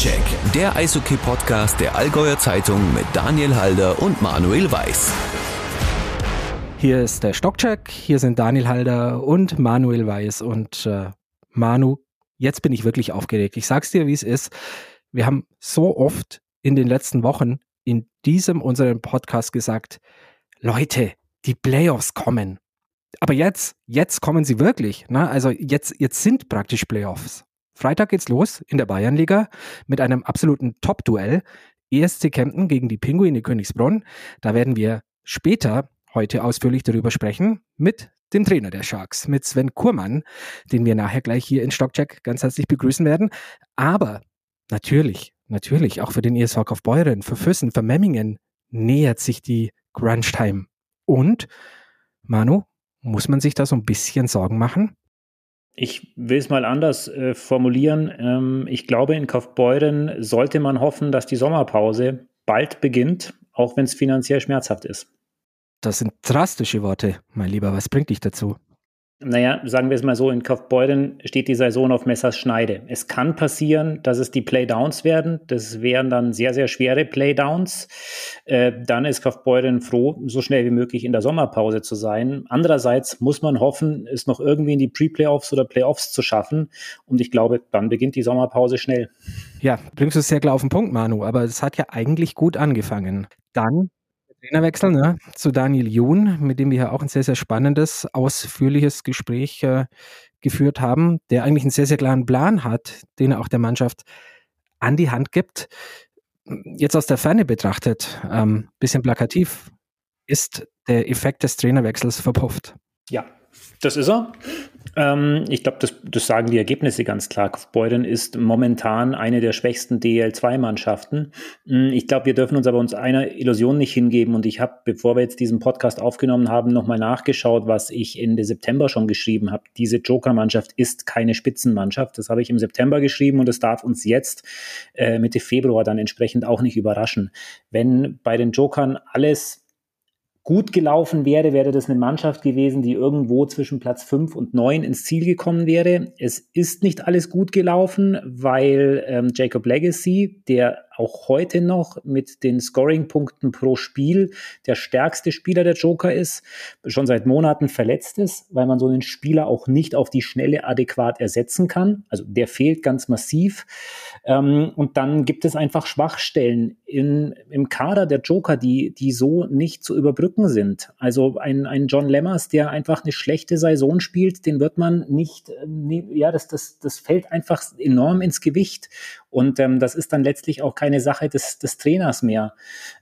Stockcheck, der Eishockey-Podcast der Allgäuer Zeitung mit Daniel Halder und Manuel Weiß. Hier ist der Stockcheck, hier sind Daniel Halder und Manuel Weiß. Und äh, Manu, jetzt bin ich wirklich aufgeregt. Ich sag's dir, wie es ist. Wir haben so oft in den letzten Wochen in diesem unserem Podcast gesagt, Leute, die Playoffs kommen. Aber jetzt, jetzt kommen sie wirklich. Ne? Also jetzt, jetzt sind praktisch Playoffs. Freitag geht's los in der Bayernliga mit einem absoluten Top-Duell. ESC Kempten gegen die Pinguine Königsbrunn. Da werden wir später heute ausführlich darüber sprechen mit dem Trainer der Sharks, mit Sven Kurmann, den wir nachher gleich hier in Stockcheck ganz herzlich begrüßen werden. Aber natürlich, natürlich auch für den ESV Kaufbeuren, für Füssen, für Memmingen nähert sich die Crunch Time. Und, Manu, muss man sich da so ein bisschen Sorgen machen? Ich will es mal anders äh, formulieren. Ähm, ich glaube, in Kaufbeuren sollte man hoffen, dass die Sommerpause bald beginnt, auch wenn es finanziell schmerzhaft ist. Das sind drastische Worte, mein Lieber. Was bringt dich dazu? Naja, sagen wir es mal so, in Kaufbeuren steht die Saison auf Messers Schneide. Es kann passieren, dass es die Playdowns werden. Das wären dann sehr, sehr schwere Playdowns. Äh, dann ist Kaufbeuren froh, so schnell wie möglich in der Sommerpause zu sein. Andererseits muss man hoffen, es noch irgendwie in die Pre-Playoffs oder Playoffs zu schaffen. Und ich glaube, dann beginnt die Sommerpause schnell. Ja, bringst du es sehr klar auf den Punkt, Manu. Aber es hat ja eigentlich gut angefangen. Dann Trainerwechsel ne, zu Daniel Jun, mit dem wir ja auch ein sehr, sehr spannendes, ausführliches Gespräch äh, geführt haben, der eigentlich einen sehr, sehr klaren Plan hat, den er auch der Mannschaft an die Hand gibt. Jetzt aus der Ferne betrachtet, ähm, bisschen plakativ, ist der Effekt des Trainerwechsels verpufft. Ja, das ist er. Ähm, ich glaube, das, das, sagen die Ergebnisse ganz klar. Kaufbeuren ist momentan eine der schwächsten DL2-Mannschaften. Hm, ich glaube, wir dürfen uns aber uns einer Illusion nicht hingeben. Und ich habe, bevor wir jetzt diesen Podcast aufgenommen haben, nochmal nachgeschaut, was ich Ende September schon geschrieben habe. Diese Joker-Mannschaft ist keine Spitzenmannschaft. Das habe ich im September geschrieben und das darf uns jetzt äh, Mitte Februar dann entsprechend auch nicht überraschen. Wenn bei den Jokern alles gut gelaufen wäre, wäre das eine Mannschaft gewesen, die irgendwo zwischen Platz 5 und 9 ins Ziel gekommen wäre. Es ist nicht alles gut gelaufen, weil ähm, Jacob Legacy, der auch heute noch mit den Scoring-Punkten pro Spiel der stärkste Spieler der Joker ist, schon seit Monaten verletzt ist, weil man so einen Spieler auch nicht auf die Schnelle adäquat ersetzen kann. Also der fehlt ganz massiv. Ähm, und dann gibt es einfach Schwachstellen in, im Kader der Joker, die, die so nicht zu überbrücken sind. Also ein, ein John Lemmers, der einfach eine schlechte Saison spielt, den wird man nicht, äh, ja, das, das, das fällt einfach enorm ins Gewicht. Und ähm, das ist dann letztlich auch keine Sache des, des Trainers mehr.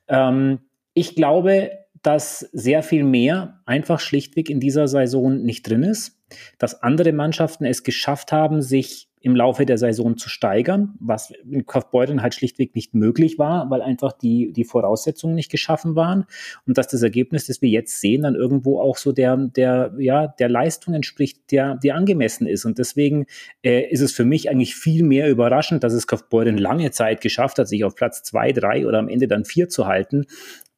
Ähm, ich glaube, dass sehr viel mehr einfach schlichtweg in dieser Saison nicht drin ist, dass andere Mannschaften es geschafft haben, sich im Laufe der Saison zu steigern, was in Kaufbeuren halt schlichtweg nicht möglich war, weil einfach die, die Voraussetzungen nicht geschaffen waren und dass das Ergebnis, das wir jetzt sehen, dann irgendwo auch so der, der, ja, der Leistung entspricht, der, der angemessen ist. Und deswegen äh, ist es für mich eigentlich viel mehr überraschend, dass es Kaufbeuren lange Zeit geschafft hat, sich auf Platz zwei, drei oder am Ende dann vier zu halten,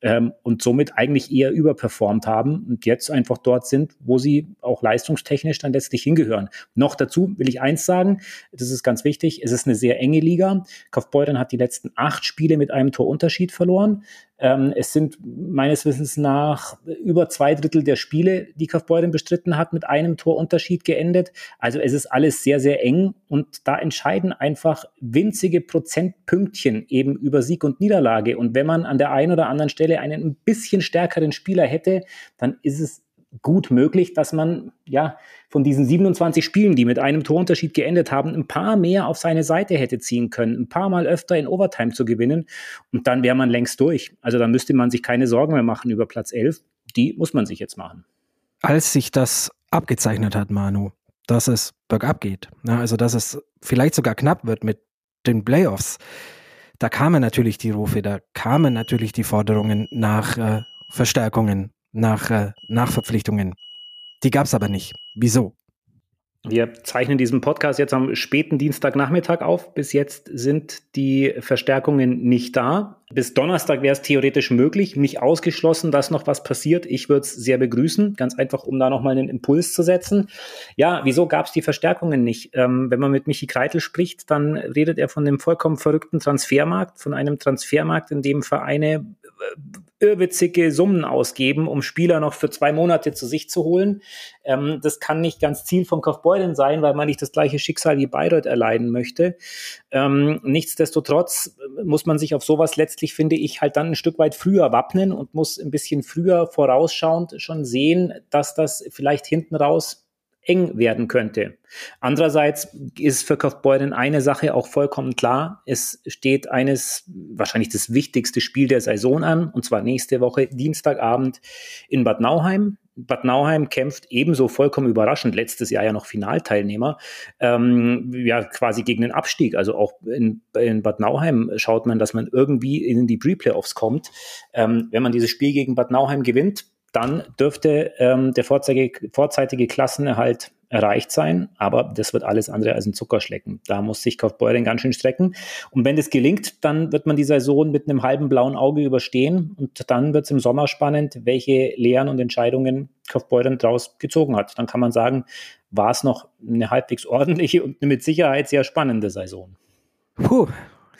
ähm, und somit eigentlich eher überperformt haben und jetzt einfach dort sind, wo sie auch leistungstechnisch dann letztlich hingehören. Noch dazu will ich eins sagen, das ist ganz wichtig, es ist eine sehr enge Liga. Kaufbeuren hat die letzten acht Spiele mit einem Torunterschied verloren. Ähm, es sind meines Wissens nach über zwei Drittel der Spiele, die Kaufbeuren bestritten hat, mit einem Torunterschied geendet. Also es ist alles sehr, sehr eng und da entscheiden einfach winzige Prozentpünktchen eben über Sieg und Niederlage. Und wenn man an der einen oder anderen Stelle einen ein bisschen stärkeren Spieler hätte, dann ist es gut möglich, dass man ja von diesen 27 Spielen, die mit einem Torunterschied geendet haben, ein paar mehr auf seine Seite hätte ziehen können, ein paar Mal öfter in Overtime zu gewinnen und dann wäre man längst durch. Also da müsste man sich keine Sorgen mehr machen über Platz 11. Die muss man sich jetzt machen. Als sich das abgezeichnet hat, Manu, dass es bergab geht, also dass es vielleicht sogar knapp wird mit den Playoffs, da kamen natürlich die Rufe, da kamen natürlich die Forderungen nach äh, Verstärkungen, nach äh, Nachverpflichtungen. Die gab es aber nicht. Wieso? Wir zeichnen diesen Podcast jetzt am späten Dienstagnachmittag auf. Bis jetzt sind die Verstärkungen nicht da. Bis Donnerstag wäre es theoretisch möglich, nicht ausgeschlossen, dass noch was passiert. Ich würde es sehr begrüßen, ganz einfach, um da nochmal einen Impuls zu setzen. Ja, wieso gab es die Verstärkungen nicht? Ähm, wenn man mit Michi Kreitel spricht, dann redet er von dem vollkommen verrückten Transfermarkt, von einem Transfermarkt, in dem Vereine irrwitzige Summen ausgeben, um Spieler noch für zwei Monate zu sich zu holen. Ähm, das kann nicht ganz Ziel von Kaufbeuren sein, weil man nicht das gleiche Schicksal wie Bayreuth erleiden möchte. Ähm, nichtsdestotrotz muss man sich auf sowas letztlich, finde ich, halt dann ein Stück weit früher wappnen und muss ein bisschen früher vorausschauend schon sehen, dass das vielleicht hinten raus eng werden könnte. Andererseits ist für Kaufbeuren eine Sache auch vollkommen klar. Es steht eines, wahrscheinlich das wichtigste Spiel der Saison an, und zwar nächste Woche, Dienstagabend in Bad Nauheim. Bad Nauheim kämpft ebenso vollkommen überraschend, letztes Jahr ja noch Finalteilnehmer, ähm, ja quasi gegen den Abstieg. Also auch in, in, Bad Nauheim schaut man, dass man irgendwie in die Pre-Playoffs kommt. Ähm, wenn man dieses Spiel gegen Bad Nauheim gewinnt, dann dürfte ähm, der vorzeitige, vorzeitige Klassenerhalt erreicht sein, aber das wird alles andere als ein Zuckerschlecken. Da muss sich Kaufbeuren ganz schön strecken. Und wenn das gelingt, dann wird man die Saison mit einem halben blauen Auge überstehen und dann wird es im Sommer spannend, welche Lehren und Entscheidungen Kaufbeuren daraus gezogen hat. Dann kann man sagen, war es noch eine halbwegs ordentliche und eine mit Sicherheit sehr spannende Saison. Puh,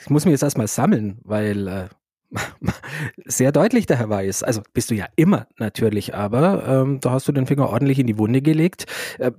ich muss mich jetzt erstmal sammeln, weil äh, sehr deutlich der Herr Weiß. Also bist du ja immer natürlich, aber ähm, da hast du den Finger ordentlich in die Wunde gelegt. Äh,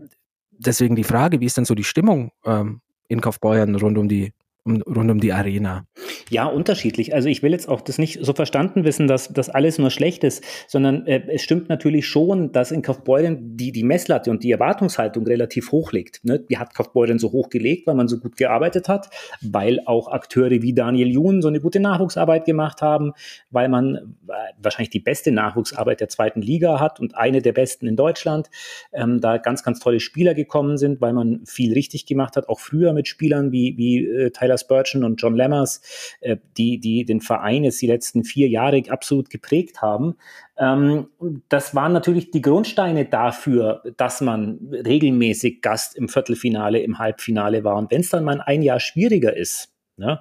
deswegen die Frage, wie ist denn so die Stimmung ähm, in Kaufbeuern rund um die um, rund um die Arena? Ja, unterschiedlich. Also ich will jetzt auch das nicht so verstanden wissen, dass das alles nur schlecht ist, sondern äh, es stimmt natürlich schon, dass in Kaufbeuren die, die Messlatte und die Erwartungshaltung relativ hoch liegt. Ne? Die hat Kaufbeuren so hoch gelegt, weil man so gut gearbeitet hat, weil auch Akteure wie Daniel Jun so eine gute Nachwuchsarbeit gemacht haben, weil man äh, wahrscheinlich die beste Nachwuchsarbeit der zweiten Liga hat und eine der besten in Deutschland. Ähm, da ganz, ganz tolle Spieler gekommen sind, weil man viel richtig gemacht hat, auch früher mit Spielern wie, wie äh, Tyler Tyler Spurgeon und John Lammers, äh, die, die den Verein jetzt die letzten vier Jahre absolut geprägt haben. Ähm, das waren natürlich die Grundsteine dafür, dass man regelmäßig Gast im Viertelfinale, im Halbfinale war. Und wenn es dann mal ein Jahr schwieriger ist, ne,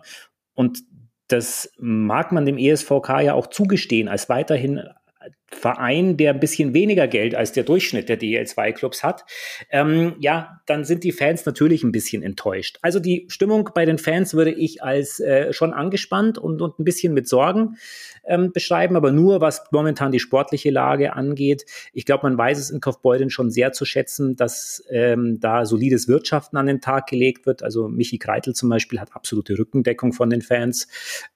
und das mag man dem ESVK ja auch zugestehen, als weiterhin Verein, der ein bisschen weniger Geld als der Durchschnitt der DL2-Clubs hat, ähm, ja, dann sind die Fans natürlich ein bisschen enttäuscht. Also die Stimmung bei den Fans würde ich als äh, schon angespannt und, und ein bisschen mit Sorgen ähm, beschreiben, aber nur was momentan die sportliche Lage angeht. Ich glaube, man weiß es in Kaufbeuren schon sehr zu schätzen, dass ähm, da solides Wirtschaften an den Tag gelegt wird. Also Michi Kreitel zum Beispiel hat absolute Rückendeckung von den Fans.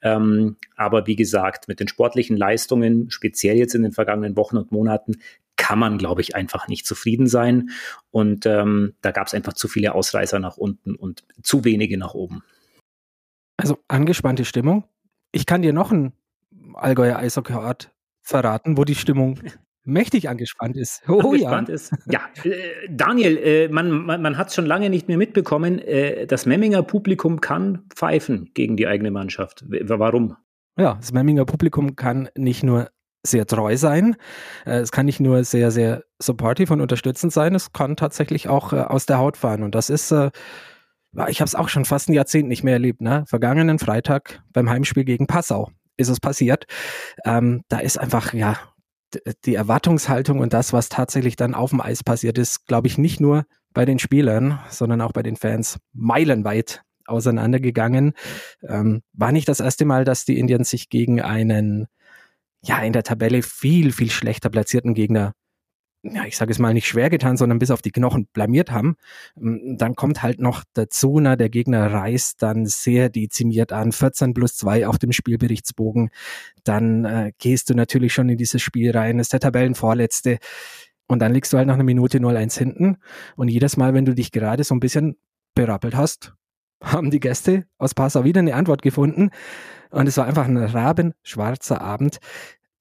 Ähm, aber wie gesagt, mit den sportlichen Leistungen, speziell jetzt in den vergangenen Wochen und Monaten, kann man, glaube ich, einfach nicht zufrieden sein. Und ähm, da gab es einfach zu viele Ausreißer nach unten und zu wenige nach oben. Also angespannte Stimmung. Ich kann dir noch ein Allgäuer Eishockey-Ort verraten, wo die Stimmung mächtig angespannt ist. Oh angespannt ja. ist. Ja, äh, Daniel, äh, man, man, man hat es schon lange nicht mehr mitbekommen. Äh, das Memminger Publikum kann pfeifen gegen die eigene Mannschaft. W warum? Ja, das Memminger Publikum kann nicht nur sehr treu sein, äh, es kann nicht nur sehr, sehr supportive und unterstützend sein, es kann tatsächlich auch äh, aus der Haut fahren. Und das ist äh, ich habe es auch schon fast ein Jahrzehnt nicht mehr erlebt. Ne? Vergangenen Freitag beim Heimspiel gegen Passau ist es passiert. Ähm, da ist einfach, ja, die Erwartungshaltung und das, was tatsächlich dann auf dem Eis passiert ist, glaube ich, nicht nur bei den Spielern, sondern auch bei den Fans meilenweit auseinandergegangen. Ähm, war nicht das erste Mal, dass die Indians sich gegen einen, ja, in der Tabelle viel, viel schlechter platzierten Gegner ja, ich sage es mal nicht schwer getan, sondern bis auf die Knochen blamiert haben. Ähm, dann kommt halt noch dazu, na, der Gegner reißt dann sehr dezimiert an, 14 plus 2 auf dem Spielberichtsbogen. Dann äh, gehst du natürlich schon in dieses Spiel rein, ist der Tabellenvorletzte. Und dann liegst du halt nach einer Minute 0-1 hinten. Und jedes Mal, wenn du dich gerade so ein bisschen berappelt hast, haben die Gäste aus Passau wieder eine Antwort gefunden. Und es war einfach ein rabenschwarzer Abend.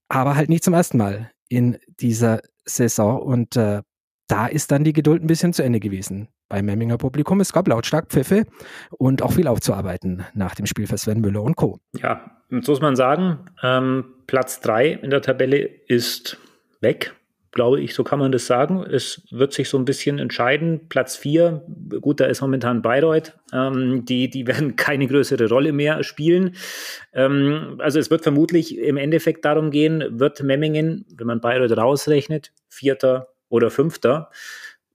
Aber halt nicht zum ersten Mal in dieser Saison und äh, da ist dann die Geduld ein bisschen zu Ende gewesen beim Memminger Publikum. Es gab lautstark Pfiffe und auch viel aufzuarbeiten nach dem Spiel für Sven Müller und Co. Ja, so muss man sagen, ähm, Platz 3 in der Tabelle ist weg. Glaube ich, so kann man das sagen. Es wird sich so ein bisschen entscheiden. Platz vier, gut, da ist momentan Bayreuth. Ähm, die, die werden keine größere Rolle mehr spielen. Ähm, also es wird vermutlich im Endeffekt darum gehen, wird Memmingen, wenn man Bayreuth rausrechnet, Vierter oder Fünfter,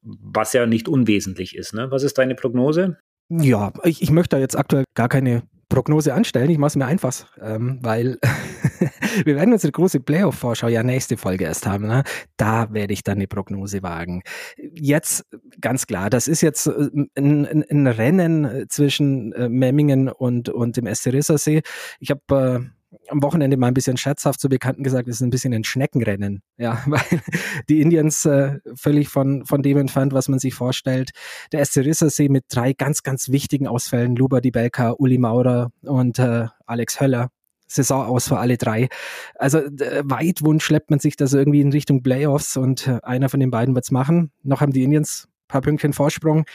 was ja nicht unwesentlich ist. Ne? Was ist deine Prognose? Ja, ich, ich möchte da jetzt aktuell gar keine Prognose anstellen. Ich mache es mir einfach, ähm, weil wir werden unsere große Playoff-Vorschau ja nächste Folge erst haben. Ne? Da werde ich dann eine Prognose wagen. Jetzt ganz klar, das ist jetzt äh, ein, ein, ein Rennen zwischen äh, Memmingen und, und dem Esterissasee. Ich habe äh, am Wochenende mal ein bisschen scherzhaft zu Bekannten gesagt, es ist ein bisschen ein Schneckenrennen. Ja, weil die Indians äh, völlig von, von dem entfernt, was man sich vorstellt. Der Esterissa-See mit drei ganz, ganz wichtigen Ausfällen. Luba Di Belka, Uli Maurer und äh, Alex Höller. Saison aus für alle drei. Also äh, Weitwunsch schleppt man sich das irgendwie in Richtung Playoffs und äh, einer von den beiden wird's machen. Noch haben die Indians paar Pünktchen Vorsprung.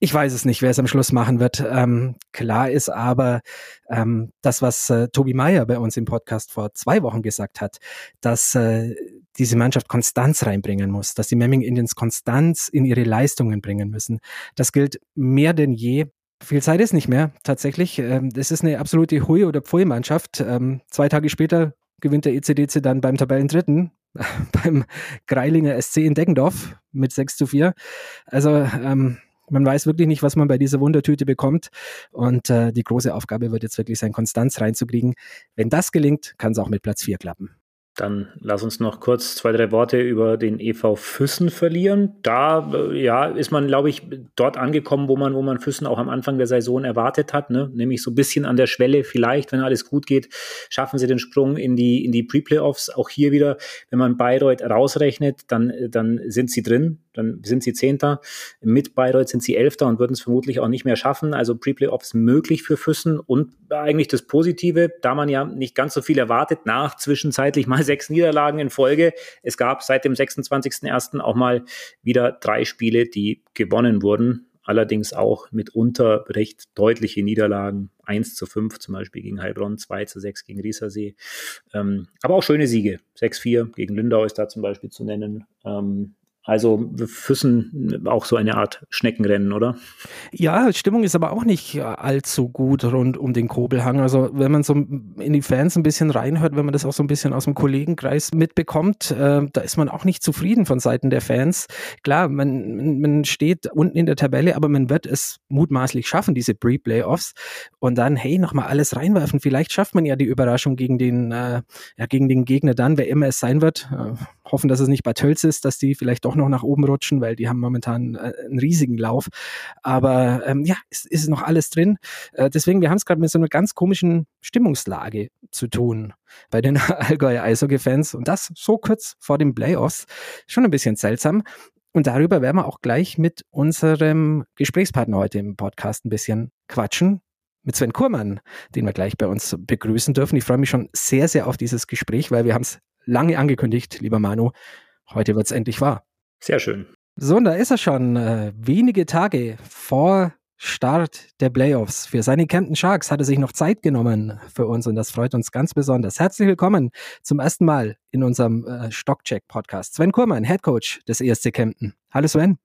Ich weiß es nicht, wer es am Schluss machen wird. Ähm, klar ist aber ähm, das, was äh, Tobi Meyer bei uns im Podcast vor zwei Wochen gesagt hat, dass äh, diese Mannschaft Konstanz reinbringen muss, dass die Memming Indians Konstanz in ihre Leistungen bringen müssen. Das gilt mehr denn je. Viel Zeit ist nicht mehr, tatsächlich. Ähm, das ist eine absolute Hui- oder Pfui-Mannschaft. Ähm, zwei Tage später gewinnt der ECDC dann beim Tabellendritten, beim Greilinger SC in Deggendorf mit 6 zu 4. Also, ähm, man weiß wirklich nicht, was man bei dieser Wundertüte bekommt. Und äh, die große Aufgabe wird jetzt wirklich sein, Konstanz reinzukriegen. Wenn das gelingt, kann es auch mit Platz 4 klappen. Dann lass uns noch kurz zwei, drei Worte über den EV Füssen verlieren. Da äh, ja, ist man, glaube ich, dort angekommen, wo man, wo man Füssen auch am Anfang der Saison erwartet hat. Ne? Nämlich so ein bisschen an der Schwelle, vielleicht, wenn alles gut geht, schaffen sie den Sprung in die, in die Pre-Playoffs. Auch hier wieder, wenn man Bayreuth rausrechnet, dann, dann sind sie drin dann sind sie Zehnter. Mit Bayreuth sind sie Elfter und würden es vermutlich auch nicht mehr schaffen. Also Pre-Playoffs möglich für Füssen und eigentlich das Positive, da man ja nicht ganz so viel erwartet, nach zwischenzeitlich mal sechs Niederlagen in Folge. Es gab seit dem 26.01. auch mal wieder drei Spiele, die gewonnen wurden. Allerdings auch mitunter recht deutliche Niederlagen. 1 zu 5 zum Beispiel gegen Heilbronn, 2 zu 6 gegen Riesersee. Ähm, aber auch schöne Siege. 6-4 gegen Lündau ist da zum Beispiel zu nennen. Ähm, also Füssen auch so eine Art Schneckenrennen, oder? Ja, Stimmung ist aber auch nicht allzu gut rund um den Kobelhang. Also wenn man so in die Fans ein bisschen reinhört, wenn man das auch so ein bisschen aus dem Kollegenkreis mitbekommt, äh, da ist man auch nicht zufrieden von Seiten der Fans. Klar, man, man steht unten in der Tabelle, aber man wird es mutmaßlich schaffen, diese Pre-Playoffs. Und dann, hey, nochmal alles reinwerfen. Vielleicht schafft man ja die Überraschung gegen den, äh, ja, gegen den Gegner dann, wer immer es sein wird. Äh, hoffen, dass es nicht bei Tölz ist, dass die vielleicht doch noch nach oben rutschen, weil die haben momentan äh, einen riesigen Lauf. Aber ähm, ja, es ist noch alles drin. Äh, deswegen, wir haben es gerade mit so einer ganz komischen Stimmungslage zu tun bei den Allgäuer Eishockey-Fans. Und das so kurz vor den Playoffs. Schon ein bisschen seltsam. Und darüber werden wir auch gleich mit unserem Gesprächspartner heute im Podcast ein bisschen quatschen mit Sven Kurmann, den wir gleich bei uns begrüßen dürfen. Ich freue mich schon sehr, sehr auf dieses Gespräch, weil wir haben es lange angekündigt, lieber Manu. Heute wird es endlich wahr. Sehr schön. So, und da ist er schon. Äh, wenige Tage vor Start der Playoffs. Für seine Camden Sharks hat er sich noch Zeit genommen für uns und das freut uns ganz besonders. Herzlich willkommen zum ersten Mal in unserem äh, Stockcheck-Podcast. Sven Kurmann, Head Coach des ESC Camden. Hallo Sven.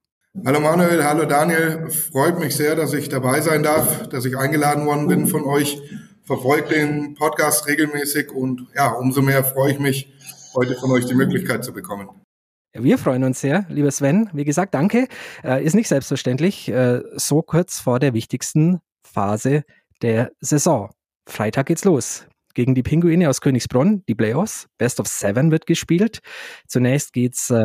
Hallo Manuel, hallo Daniel. Freut mich sehr, dass ich dabei sein darf, dass ich eingeladen worden bin von euch. Verfolgt den Podcast regelmäßig und ja, umso mehr freue ich mich, heute von euch die Möglichkeit zu bekommen. Wir freuen uns sehr, lieber Sven. Wie gesagt, danke. Äh, ist nicht selbstverständlich, äh, so kurz vor der wichtigsten Phase der Saison. Freitag geht's los. Gegen die Pinguine aus Königsbrunn, die Playoffs. Best of Seven wird gespielt. Zunächst geht's äh,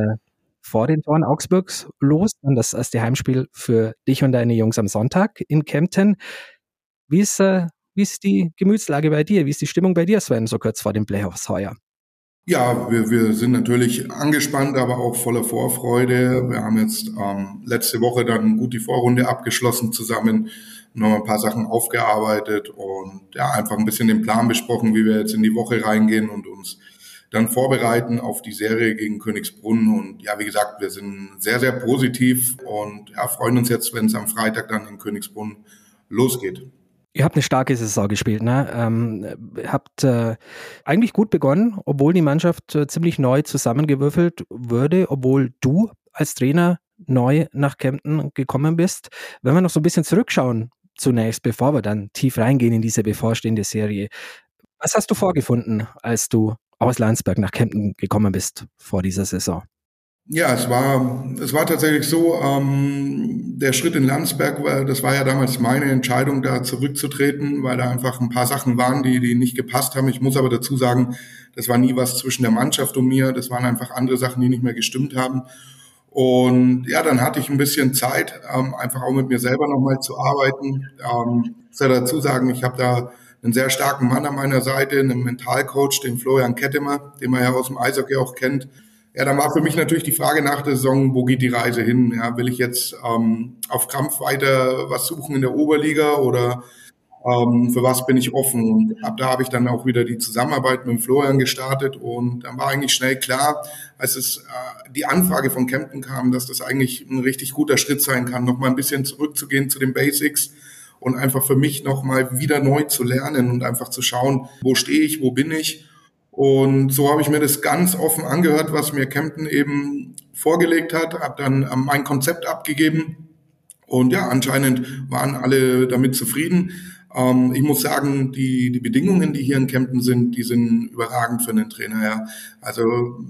vor den Toren Augsburgs los. Dann das erste Heimspiel für dich und deine Jungs am Sonntag in Kempten. Wie ist, äh, wie ist die Gemütslage bei dir? Wie ist die Stimmung bei dir, Sven, so kurz vor den Playoffs heuer? Ja, wir, wir sind natürlich angespannt, aber auch voller Vorfreude. Wir haben jetzt ähm, letzte Woche dann gut die Vorrunde abgeschlossen zusammen, noch ein paar Sachen aufgearbeitet und ja, einfach ein bisschen den Plan besprochen, wie wir jetzt in die Woche reingehen und uns dann vorbereiten auf die Serie gegen Königsbrunn. Und ja, wie gesagt, wir sind sehr, sehr positiv und ja, freuen uns jetzt, wenn es am Freitag dann in Königsbrunn losgeht. Ihr habt eine starke Saison gespielt, ne? Ähm, habt äh, eigentlich gut begonnen, obwohl die Mannschaft äh, ziemlich neu zusammengewürfelt wurde, obwohl du als Trainer neu nach Kempten gekommen bist. Wenn wir noch so ein bisschen zurückschauen, zunächst, bevor wir dann tief reingehen in diese bevorstehende Serie, was hast du vorgefunden, als du aus Landsberg nach Kempten gekommen bist vor dieser Saison? Ja, es war, es war tatsächlich so, ähm, der Schritt in Landsberg, war, das war ja damals meine Entscheidung, da zurückzutreten, weil da einfach ein paar Sachen waren, die, die nicht gepasst haben. Ich muss aber dazu sagen, das war nie was zwischen der Mannschaft und mir, das waren einfach andere Sachen, die nicht mehr gestimmt haben. Und ja, dann hatte ich ein bisschen Zeit, ähm, einfach auch mit mir selber nochmal zu arbeiten. Ähm, ich soll dazu sagen, ich habe da einen sehr starken Mann an meiner Seite, einen Mentalcoach, den Florian Kettemer, den man ja aus dem Eishockey auch kennt, ja, dann war für mich natürlich die Frage nach der Saison, wo geht die Reise hin? Ja, will ich jetzt ähm, auf Krampf weiter was suchen in der Oberliga oder ähm, für was bin ich offen? Und ab da habe ich dann auch wieder die Zusammenarbeit mit Florian gestartet und dann war eigentlich schnell klar, als es äh, die Anfrage von Kempten kam, dass das eigentlich ein richtig guter Schritt sein kann, nochmal ein bisschen zurückzugehen zu den Basics und einfach für mich nochmal wieder neu zu lernen und einfach zu schauen, wo stehe ich, wo bin ich und so habe ich mir das ganz offen angehört, was mir Kempten eben vorgelegt hat, habe dann ähm, mein Konzept abgegeben und ja, anscheinend waren alle damit zufrieden. Ähm, ich muss sagen, die, die Bedingungen, die hier in Kempten sind, die sind überragend für einen Trainer. Ja. Also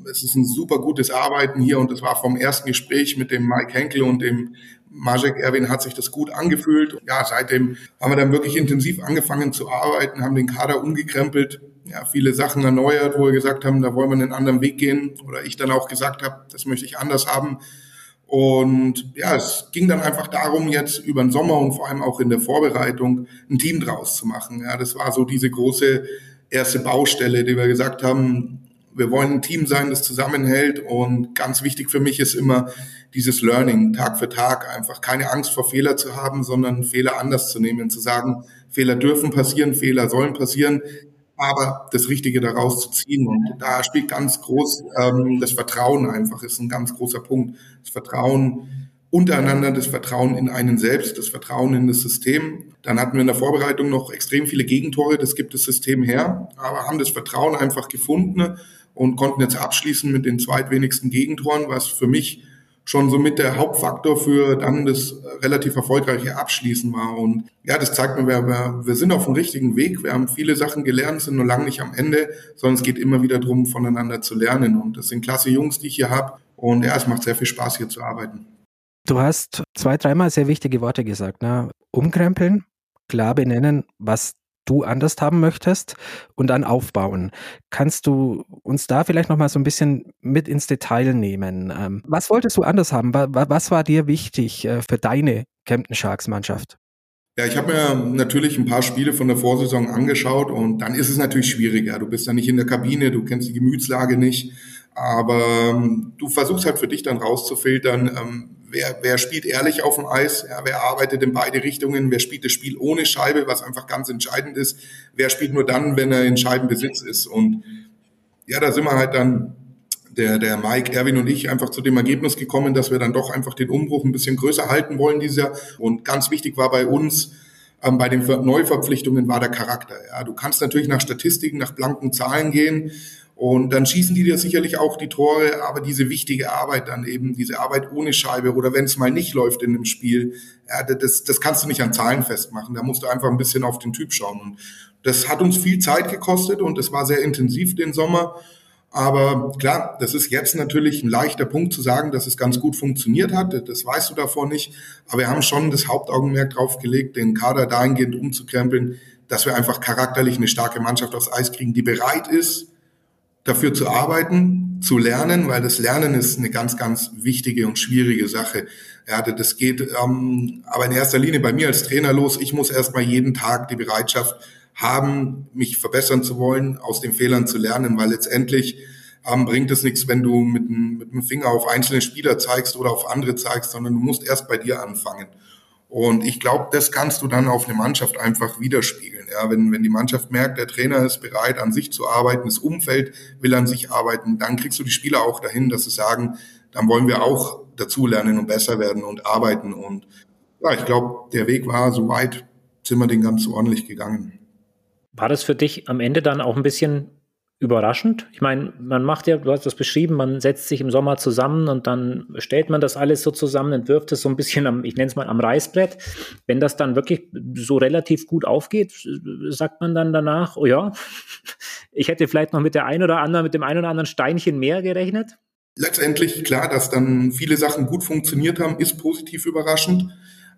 es ist ein super gutes Arbeiten hier und das war vom ersten Gespräch mit dem Mike Henkel und dem Majek Erwin hat sich das gut angefühlt. Ja, seitdem haben wir dann wirklich intensiv angefangen zu arbeiten, haben den Kader umgekrempelt ja, viele Sachen erneuert, wo wir gesagt haben, da wollen wir einen anderen Weg gehen. Oder ich dann auch gesagt habe, das möchte ich anders haben. Und ja, es ging dann einfach darum, jetzt über den Sommer und vor allem auch in der Vorbereitung ein Team draus zu machen. Ja, das war so diese große erste Baustelle, die wir gesagt haben, wir wollen ein Team sein, das zusammenhält. Und ganz wichtig für mich ist immer dieses Learning, Tag für Tag, einfach keine Angst vor Fehler zu haben, sondern Fehler anders zu nehmen, zu sagen, Fehler dürfen passieren, Fehler sollen passieren aber das Richtige daraus zu ziehen. Und da spielt ganz groß ähm, das Vertrauen einfach, ist ein ganz großer Punkt. Das Vertrauen untereinander, das Vertrauen in einen selbst, das Vertrauen in das System. Dann hatten wir in der Vorbereitung noch extrem viele Gegentore, das gibt das System her, aber haben das Vertrauen einfach gefunden und konnten jetzt abschließen mit den zweitwenigsten Gegentoren, was für mich schon so mit der Hauptfaktor für dann das relativ erfolgreiche Abschließen war. Und ja, das zeigt mir, wir, wir sind auf dem richtigen Weg. Wir haben viele Sachen gelernt, sind nur lange nicht am Ende, sondern es geht immer wieder darum, voneinander zu lernen. Und das sind klasse Jungs, die ich hier habe. Und ja, es macht sehr viel Spaß, hier zu arbeiten. Du hast zwei, dreimal sehr wichtige Worte gesagt. Ne? Umkrempeln, klar benennen, was du anders haben möchtest und dann aufbauen. Kannst du uns da vielleicht noch mal so ein bisschen mit ins Detail nehmen? Ähm, was wolltest du anders haben? Was war dir wichtig äh, für deine Kempten Sharks Mannschaft? Ja, ich habe mir natürlich ein paar Spiele von der Vorsaison angeschaut und dann ist es natürlich schwieriger. Du bist ja nicht in der Kabine, du kennst die Gemütslage nicht, aber ähm, du versuchst halt für dich dann rauszufiltern, ähm, wer, wer spielt ehrlich auf dem Eis, ja, wer arbeitet in beide Richtungen, wer spielt das Spiel ohne Scheibe, was einfach ganz entscheidend ist, wer spielt nur dann, wenn er in Scheibenbesitz ist. Und ja, da sind wir halt dann, der, der Mike, Erwin und ich, einfach zu dem Ergebnis gekommen, dass wir dann doch einfach den Umbruch ein bisschen größer halten wollen dieses Jahr. Und ganz wichtig war bei uns, ähm, bei den Neuverpflichtungen war der Charakter. Ja, du kannst natürlich nach Statistiken, nach blanken Zahlen gehen und dann schießen die dir sicherlich auch die Tore, aber diese wichtige Arbeit dann eben, diese Arbeit ohne Scheibe oder wenn es mal nicht läuft in einem Spiel, ja, das, das kannst du nicht an Zahlen festmachen. Da musst du einfach ein bisschen auf den Typ schauen. Und das hat uns viel Zeit gekostet und es war sehr intensiv den Sommer. Aber klar, das ist jetzt natürlich ein leichter Punkt zu sagen, dass es ganz gut funktioniert hat. Das weißt du davor nicht. Aber wir haben schon das Hauptaugenmerk drauf gelegt, den Kader dahingehend umzukrempeln, dass wir einfach charakterlich eine starke Mannschaft aufs Eis kriegen, die bereit ist, dafür zu arbeiten, zu lernen, weil das Lernen ist eine ganz, ganz wichtige und schwierige Sache. Ja, das geht ähm, aber in erster Linie bei mir als Trainer los. Ich muss erstmal jeden Tag die Bereitschaft haben, mich verbessern zu wollen, aus den Fehlern zu lernen, weil letztendlich ähm, bringt es nichts, wenn du mit, mit dem Finger auf einzelne Spieler zeigst oder auf andere zeigst, sondern du musst erst bei dir anfangen. Und ich glaube, das kannst du dann auf eine Mannschaft einfach widerspiegeln. Ja, wenn, wenn die Mannschaft merkt, der Trainer ist bereit, an sich zu arbeiten, das Umfeld will an sich arbeiten, dann kriegst du die Spieler auch dahin, dass sie sagen, dann wollen wir auch dazulernen und besser werden und arbeiten. Und ja, ich glaube, der Weg war soweit sind wir den ganz ordentlich gegangen. War das für dich am Ende dann auch ein bisschen überraschend. Ich meine, man macht ja, du hast das beschrieben, man setzt sich im Sommer zusammen und dann stellt man das alles so zusammen, entwirft es so ein bisschen am, ich nenne es mal am Reißbrett. Wenn das dann wirklich so relativ gut aufgeht, sagt man dann danach, oh ja, ich hätte vielleicht noch mit der ein oder anderen, mit dem ein oder anderen Steinchen mehr gerechnet. Letztendlich klar, dass dann viele Sachen gut funktioniert haben, ist positiv überraschend.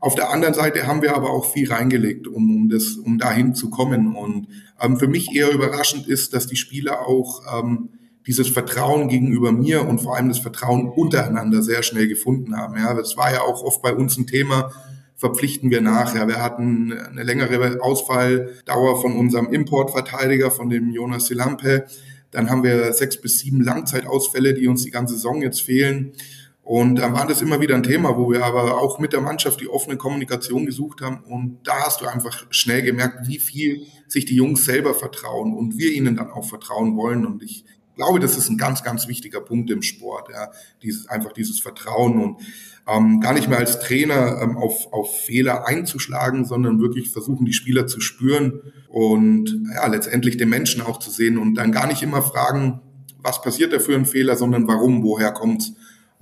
Auf der anderen Seite haben wir aber auch viel reingelegt, um, um, das, um dahin zu kommen. Und ähm, für mich eher überraschend ist, dass die Spieler auch ähm, dieses Vertrauen gegenüber mir und vor allem das Vertrauen untereinander sehr schnell gefunden haben. Ja, das war ja auch oft bei uns ein Thema. Verpflichten wir nach. Ja, wir hatten eine längere Ausfalldauer von unserem Importverteidiger, von dem Jonas Silampe. Dann haben wir sechs bis sieben Langzeitausfälle, die uns die ganze Saison jetzt fehlen. Und dann war das immer wieder ein Thema, wo wir aber auch mit der Mannschaft die offene Kommunikation gesucht haben. Und da hast du einfach schnell gemerkt, wie viel sich die Jungs selber vertrauen und wir ihnen dann auch vertrauen wollen. Und ich glaube, das ist ein ganz, ganz wichtiger Punkt im Sport. Ja, dieses einfach dieses Vertrauen und ähm, gar nicht mehr als Trainer ähm, auf, auf Fehler einzuschlagen, sondern wirklich versuchen, die Spieler zu spüren und ja, letztendlich den Menschen auch zu sehen und dann gar nicht immer fragen, was passiert da für ein Fehler, sondern warum, woher kommt's.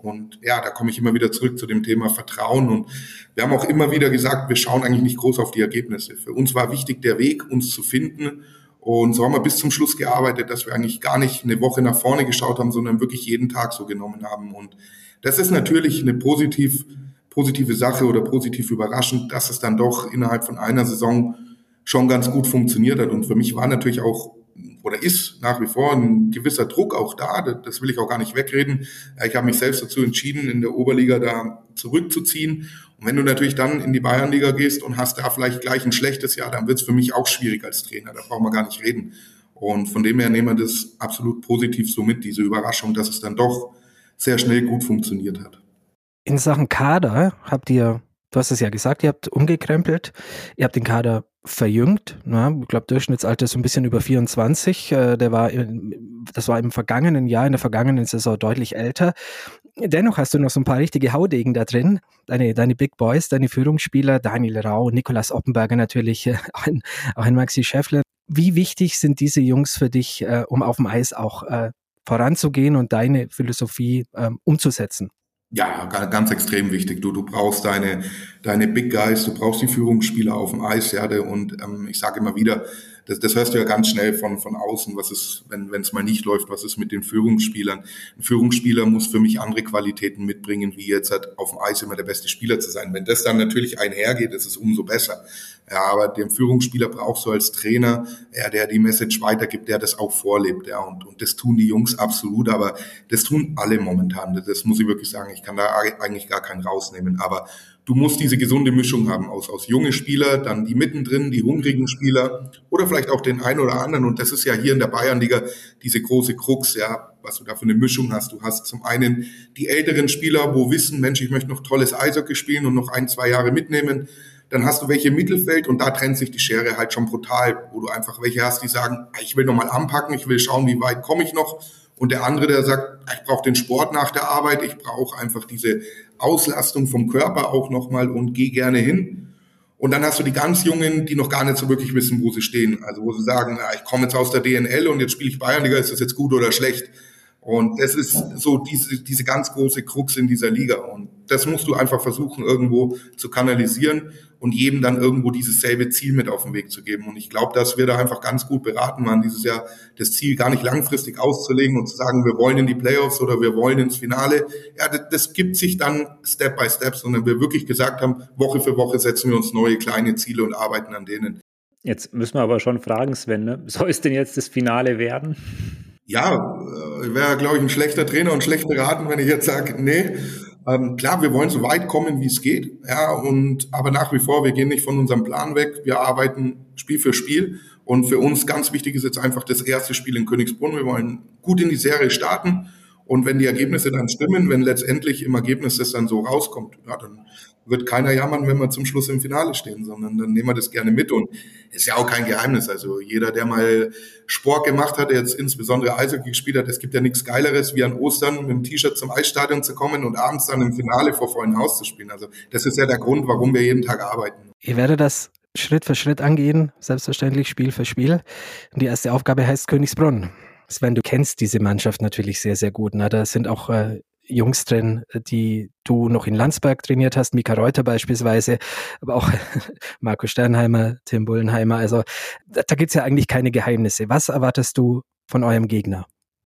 Und ja, da komme ich immer wieder zurück zu dem Thema Vertrauen. Und wir haben auch immer wieder gesagt, wir schauen eigentlich nicht groß auf die Ergebnisse. Für uns war wichtig der Weg, uns zu finden. Und so haben wir bis zum Schluss gearbeitet, dass wir eigentlich gar nicht eine Woche nach vorne geschaut haben, sondern wirklich jeden Tag so genommen haben. Und das ist natürlich eine positiv, positive Sache oder positiv überraschend, dass es dann doch innerhalb von einer Saison schon ganz gut funktioniert hat. Und für mich war natürlich auch oder ist nach wie vor ein gewisser Druck auch da. Das will ich auch gar nicht wegreden. Ich habe mich selbst dazu entschieden, in der Oberliga da zurückzuziehen. Und wenn du natürlich dann in die Bayernliga gehst und hast da vielleicht gleich ein schlechtes Jahr, dann wird es für mich auch schwierig als Trainer. Da brauchen wir gar nicht reden. Und von dem her nehmen wir das absolut positiv so mit, diese Überraschung, dass es dann doch sehr schnell gut funktioniert hat. In Sachen Kader habt ihr, du hast es ja gesagt, ihr habt umgekrempelt, ihr habt den Kader verjüngt. Ja, ich glaube, Durchschnittsalter ist so ein bisschen über 24. Äh, der war, das war im vergangenen Jahr, in der vergangenen Saison deutlich älter. Dennoch hast du noch so ein paar richtige Haudegen da drin. Deine, deine Big Boys, deine Führungsspieler, Daniel Rau, Nikolas Oppenberger natürlich, äh, auch ein, auch ein Maxi Schäffler. Wie wichtig sind diese Jungs für dich, äh, um auf dem Eis auch voranzugehen und deine Philosophie ähm, umzusetzen? Ja, ganz extrem wichtig. Du, du brauchst deine, deine Big Guys, du brauchst die Führungsspieler auf dem Eis, ja, und ähm, ich sage immer wieder, das, das hörst du ja ganz schnell von, von außen, was ist, wenn es mal nicht läuft, was ist mit den Führungsspielern. Ein Führungsspieler muss für mich andere Qualitäten mitbringen, wie jetzt halt auf dem Eis immer der beste Spieler zu sein. Wenn das dann natürlich einhergeht, ist es umso besser. Ja, aber den Führungsspieler brauchst du als Trainer, ja, der die Message weitergibt, der das auch vorlebt, ja, und, und das tun die Jungs absolut, aber das tun alle momentan. Das, das muss ich wirklich sagen. Ich kann da eigentlich gar keinen rausnehmen, aber du musst diese gesunde Mischung haben aus, aus junge Spieler, dann die mittendrin, die hungrigen Spieler oder vielleicht auch den einen oder anderen. Und das ist ja hier in der Bayernliga diese große Krux, ja, was du da für eine Mischung hast. Du hast zum einen die älteren Spieler, wo wissen, Mensch, ich möchte noch tolles Eishockey spielen und noch ein, zwei Jahre mitnehmen. Dann hast du welche im Mittelfeld und da trennt sich die Schere halt schon brutal, wo du einfach welche hast, die sagen, ich will noch mal anpacken, ich will schauen, wie weit komme ich noch und der andere, der sagt, ich brauche den Sport nach der Arbeit, ich brauche einfach diese Auslastung vom Körper auch nochmal und gehe gerne hin. Und dann hast du die ganz Jungen, die noch gar nicht so wirklich wissen, wo sie stehen. Also wo sie sagen, ja, ich komme jetzt aus der DNL und jetzt spiele ich Bayernliga, ist das jetzt gut oder schlecht? Und das ist so diese, diese ganz große Krux in dieser Liga. Und das musst du einfach versuchen, irgendwo zu kanalisieren und jedem dann irgendwo dieses selbe Ziel mit auf den Weg zu geben. Und ich glaube, dass wir da einfach ganz gut beraten waren, dieses Jahr das Ziel gar nicht langfristig auszulegen und zu sagen, wir wollen in die Playoffs oder wir wollen ins Finale. Ja, das, das gibt sich dann Step by Step, sondern wir wirklich gesagt haben, Woche für Woche setzen wir uns neue kleine Ziele und arbeiten an denen. Jetzt müssen wir aber schon fragen, Sven, ne? soll es denn jetzt das Finale werden? ja, äh, wäre, glaube ich, ein schlechter Trainer und schlecht beraten, wenn ich jetzt sage, nee, ähm, klar, wir wollen so weit kommen, wie es geht, ja, und aber nach wie vor, wir gehen nicht von unserem Plan weg, wir arbeiten Spiel für Spiel und für uns ganz wichtig ist jetzt einfach das erste Spiel in Königsbrunn. Wir wollen gut in die Serie starten und wenn die Ergebnisse dann stimmen, wenn letztendlich im Ergebnis das dann so rauskommt, ja, dann wird keiner jammern, wenn wir zum Schluss im Finale stehen, sondern dann nehmen wir das gerne mit. Und ist ja auch kein Geheimnis. Also jeder, der mal Sport gemacht hat, der jetzt insbesondere Eishockey gespielt hat, es gibt ja nichts Geileres, wie an Ostern mit dem T-Shirt zum Eisstadion zu kommen und abends dann im Finale vor vollen Haus zu spielen. Also das ist ja der Grund, warum wir jeden Tag arbeiten. Ihr werdet das Schritt für Schritt angehen, selbstverständlich Spiel für Spiel. Und die erste Aufgabe heißt Königsbrunn. Sven, du kennst diese Mannschaft natürlich sehr, sehr gut. Ne? Da sind auch äh, Jungs drin, die du noch in Landsberg trainiert hast, Mika Reuter beispielsweise, aber auch Marco Sternheimer, Tim Bullenheimer. Also da, da gibt es ja eigentlich keine Geheimnisse. Was erwartest du von eurem Gegner?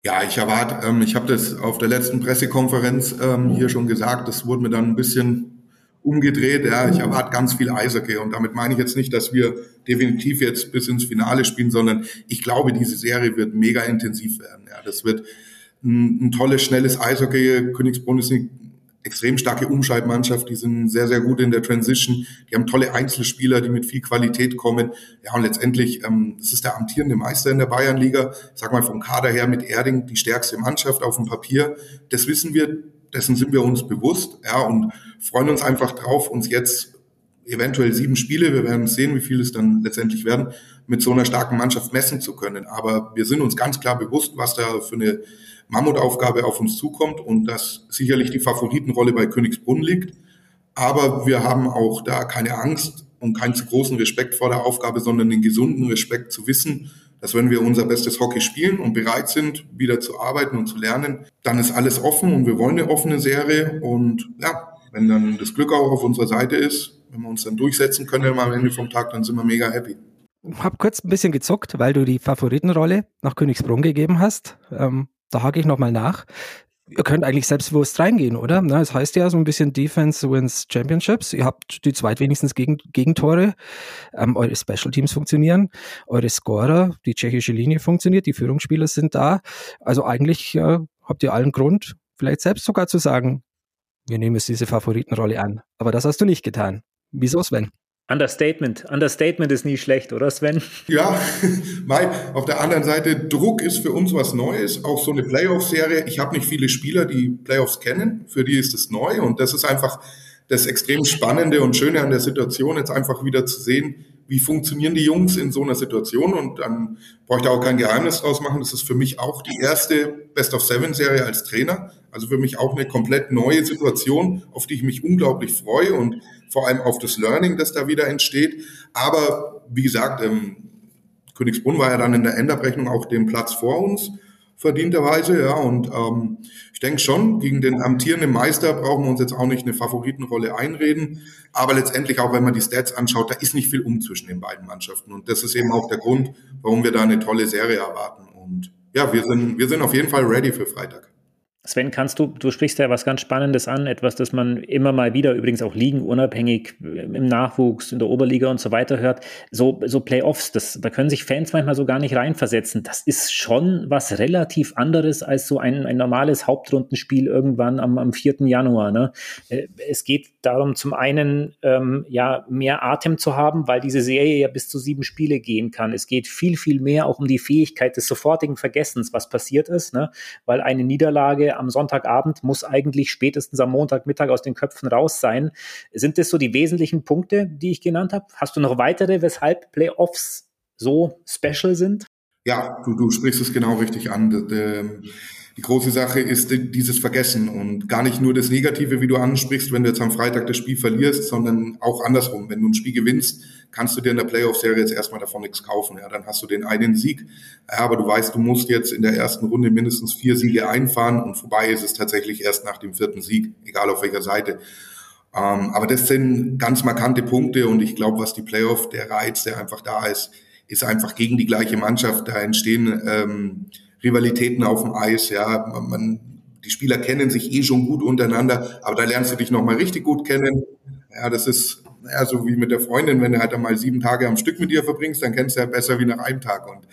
Ja, ich erwarte, ähm, ich habe das auf der letzten Pressekonferenz ähm, hier schon gesagt, das wurde mir dann ein bisschen umgedreht. Ja, ich erwarte ganz viel Eishockey und damit meine ich jetzt nicht, dass wir definitiv jetzt bis ins Finale spielen, sondern ich glaube, diese Serie wird mega intensiv werden. Ja, das wird ein, ein tolles, schnelles Eishockey. Königsbrunn ist eine extrem starke Umschaltmannschaft, die sind sehr, sehr gut in der Transition, die haben tolle Einzelspieler, die mit viel Qualität kommen. Ja, und letztendlich, ähm, das ist der amtierende Meister in der Bayernliga, ich sag mal vom Kader her mit Erding die stärkste Mannschaft auf dem Papier. Das wissen wir, dessen sind wir uns bewusst, ja, und freuen uns einfach drauf, uns jetzt eventuell sieben Spiele, wir werden sehen, wie viel es dann letztendlich werden, mit so einer starken Mannschaft messen zu können. Aber wir sind uns ganz klar bewusst, was da für eine Mammutaufgabe auf uns zukommt und dass sicherlich die Favoritenrolle bei Königsbrunn liegt. Aber wir haben auch da keine Angst und keinen zu großen Respekt vor der Aufgabe, sondern den gesunden Respekt zu wissen, dass wenn wir unser bestes Hockey spielen und bereit sind, wieder zu arbeiten und zu lernen, dann ist alles offen und wir wollen eine offene Serie. Und ja, wenn dann das Glück auch auf unserer Seite ist, wenn wir uns dann durchsetzen können am Ende vom Tag, dann sind wir mega happy. Ich habe kurz ein bisschen gezuckt, weil du die Favoritenrolle nach Königsbrunn gegeben hast. Ähm, da hake ich nochmal nach. Ihr könnt eigentlich selbstbewusst reingehen, oder? Na, das heißt ja so ein bisschen Defense wins Championships. Ihr habt die zweitwenigstens Gegen Gegentore. Ähm, eure Special Teams funktionieren. Eure Scorer, die tschechische Linie funktioniert. Die Führungsspieler sind da. Also eigentlich äh, habt ihr allen Grund, vielleicht selbst sogar zu sagen, wir nehmen jetzt diese Favoritenrolle an. Aber das hast du nicht getan. Wieso, Sven? Understatement. Understatement ist nie schlecht, oder Sven? Ja, Mai, auf der anderen Seite, Druck ist für uns was Neues, auch so eine Playoff-Serie. Ich habe nicht viele Spieler, die Playoffs kennen, für die ist es neu und das ist einfach das extrem Spannende und Schöne an der Situation, jetzt einfach wieder zu sehen, wie funktionieren die Jungs in so einer Situation und dann brauche ich da auch kein Geheimnis draus machen. Das ist für mich auch die erste Best of Seven Serie als Trainer. Also für mich auch eine komplett neue Situation, auf die ich mich unglaublich freue und vor allem auf das Learning, das da wieder entsteht. Aber wie gesagt, ähm, Königsbrunn war ja dann in der Endabrechnung auch den Platz vor uns verdienterweise, ja. Und ähm, ich denke schon, gegen den amtierenden Meister brauchen wir uns jetzt auch nicht eine Favoritenrolle einreden. Aber letztendlich, auch wenn man die Stats anschaut, da ist nicht viel um zwischen den beiden Mannschaften. Und das ist eben auch der Grund, warum wir da eine tolle Serie erwarten. Und ja, wir sind, wir sind auf jeden Fall ready für Freitag. Sven, kannst du, du sprichst ja was ganz Spannendes an, etwas, das man immer mal wieder übrigens auch ligenunabhängig im Nachwuchs, in der Oberliga und so weiter hört. So, so Playoffs, das, da können sich Fans manchmal so gar nicht reinversetzen. Das ist schon was relativ anderes als so ein, ein normales Hauptrundenspiel irgendwann am, am 4. Januar. Ne? Äh, es geht darum, zum einen ähm, ja mehr Atem zu haben, weil diese Serie ja bis zu sieben Spiele gehen kann. Es geht viel, viel mehr auch um die Fähigkeit des sofortigen Vergessens, was passiert ist, ne? weil eine Niederlage am Sonntagabend muss eigentlich spätestens am Montagmittag aus den Köpfen raus sein. Sind das so die wesentlichen Punkte, die ich genannt habe? Hast du noch weitere, weshalb Playoffs so special sind? Ja, du, du sprichst es genau richtig an. Die, große Sache ist dieses Vergessen und gar nicht nur das Negative, wie du ansprichst, wenn du jetzt am Freitag das Spiel verlierst, sondern auch andersrum. Wenn du ein Spiel gewinnst, kannst du dir in der Playoff-Serie jetzt erstmal davon nichts kaufen. Ja, dann hast du den einen Sieg, ja, aber du weißt, du musst jetzt in der ersten Runde mindestens vier Siege einfahren und vorbei ist es tatsächlich erst nach dem vierten Sieg, egal auf welcher Seite. Ähm, aber das sind ganz markante Punkte und ich glaube, was die Playoff, der Reiz, der einfach da ist, ist einfach gegen die gleiche Mannschaft. Da entstehen ähm, Rivalitäten auf dem Eis. Ja, man, man, die Spieler kennen sich eh schon gut untereinander, aber da lernst du dich nochmal richtig gut kennen. Ja, das ist ja, so wie mit der Freundin, wenn du halt einmal sieben Tage am Stück mit ihr verbringst, dann kennst du ja besser wie nach einem Tag. Und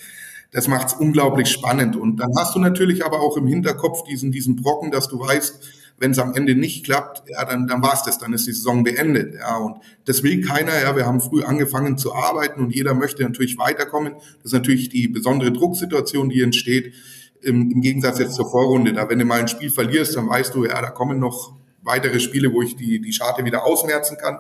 das macht's unglaublich spannend. Und dann hast du natürlich aber auch im Hinterkopf diesen, diesen Brocken, dass du weißt, wenn es am Ende nicht klappt, ja, dann, dann war's das, dann ist die Saison beendet. Ja, und das will keiner. Ja, wir haben früh angefangen zu arbeiten und jeder möchte natürlich weiterkommen. Das ist natürlich die besondere Drucksituation, die entsteht. Im, im Gegensatz jetzt zur Vorrunde. Da, wenn du mal ein Spiel verlierst, dann weißt du, ja, da kommen noch weitere Spiele, wo ich die, die Scharte wieder ausmerzen kann.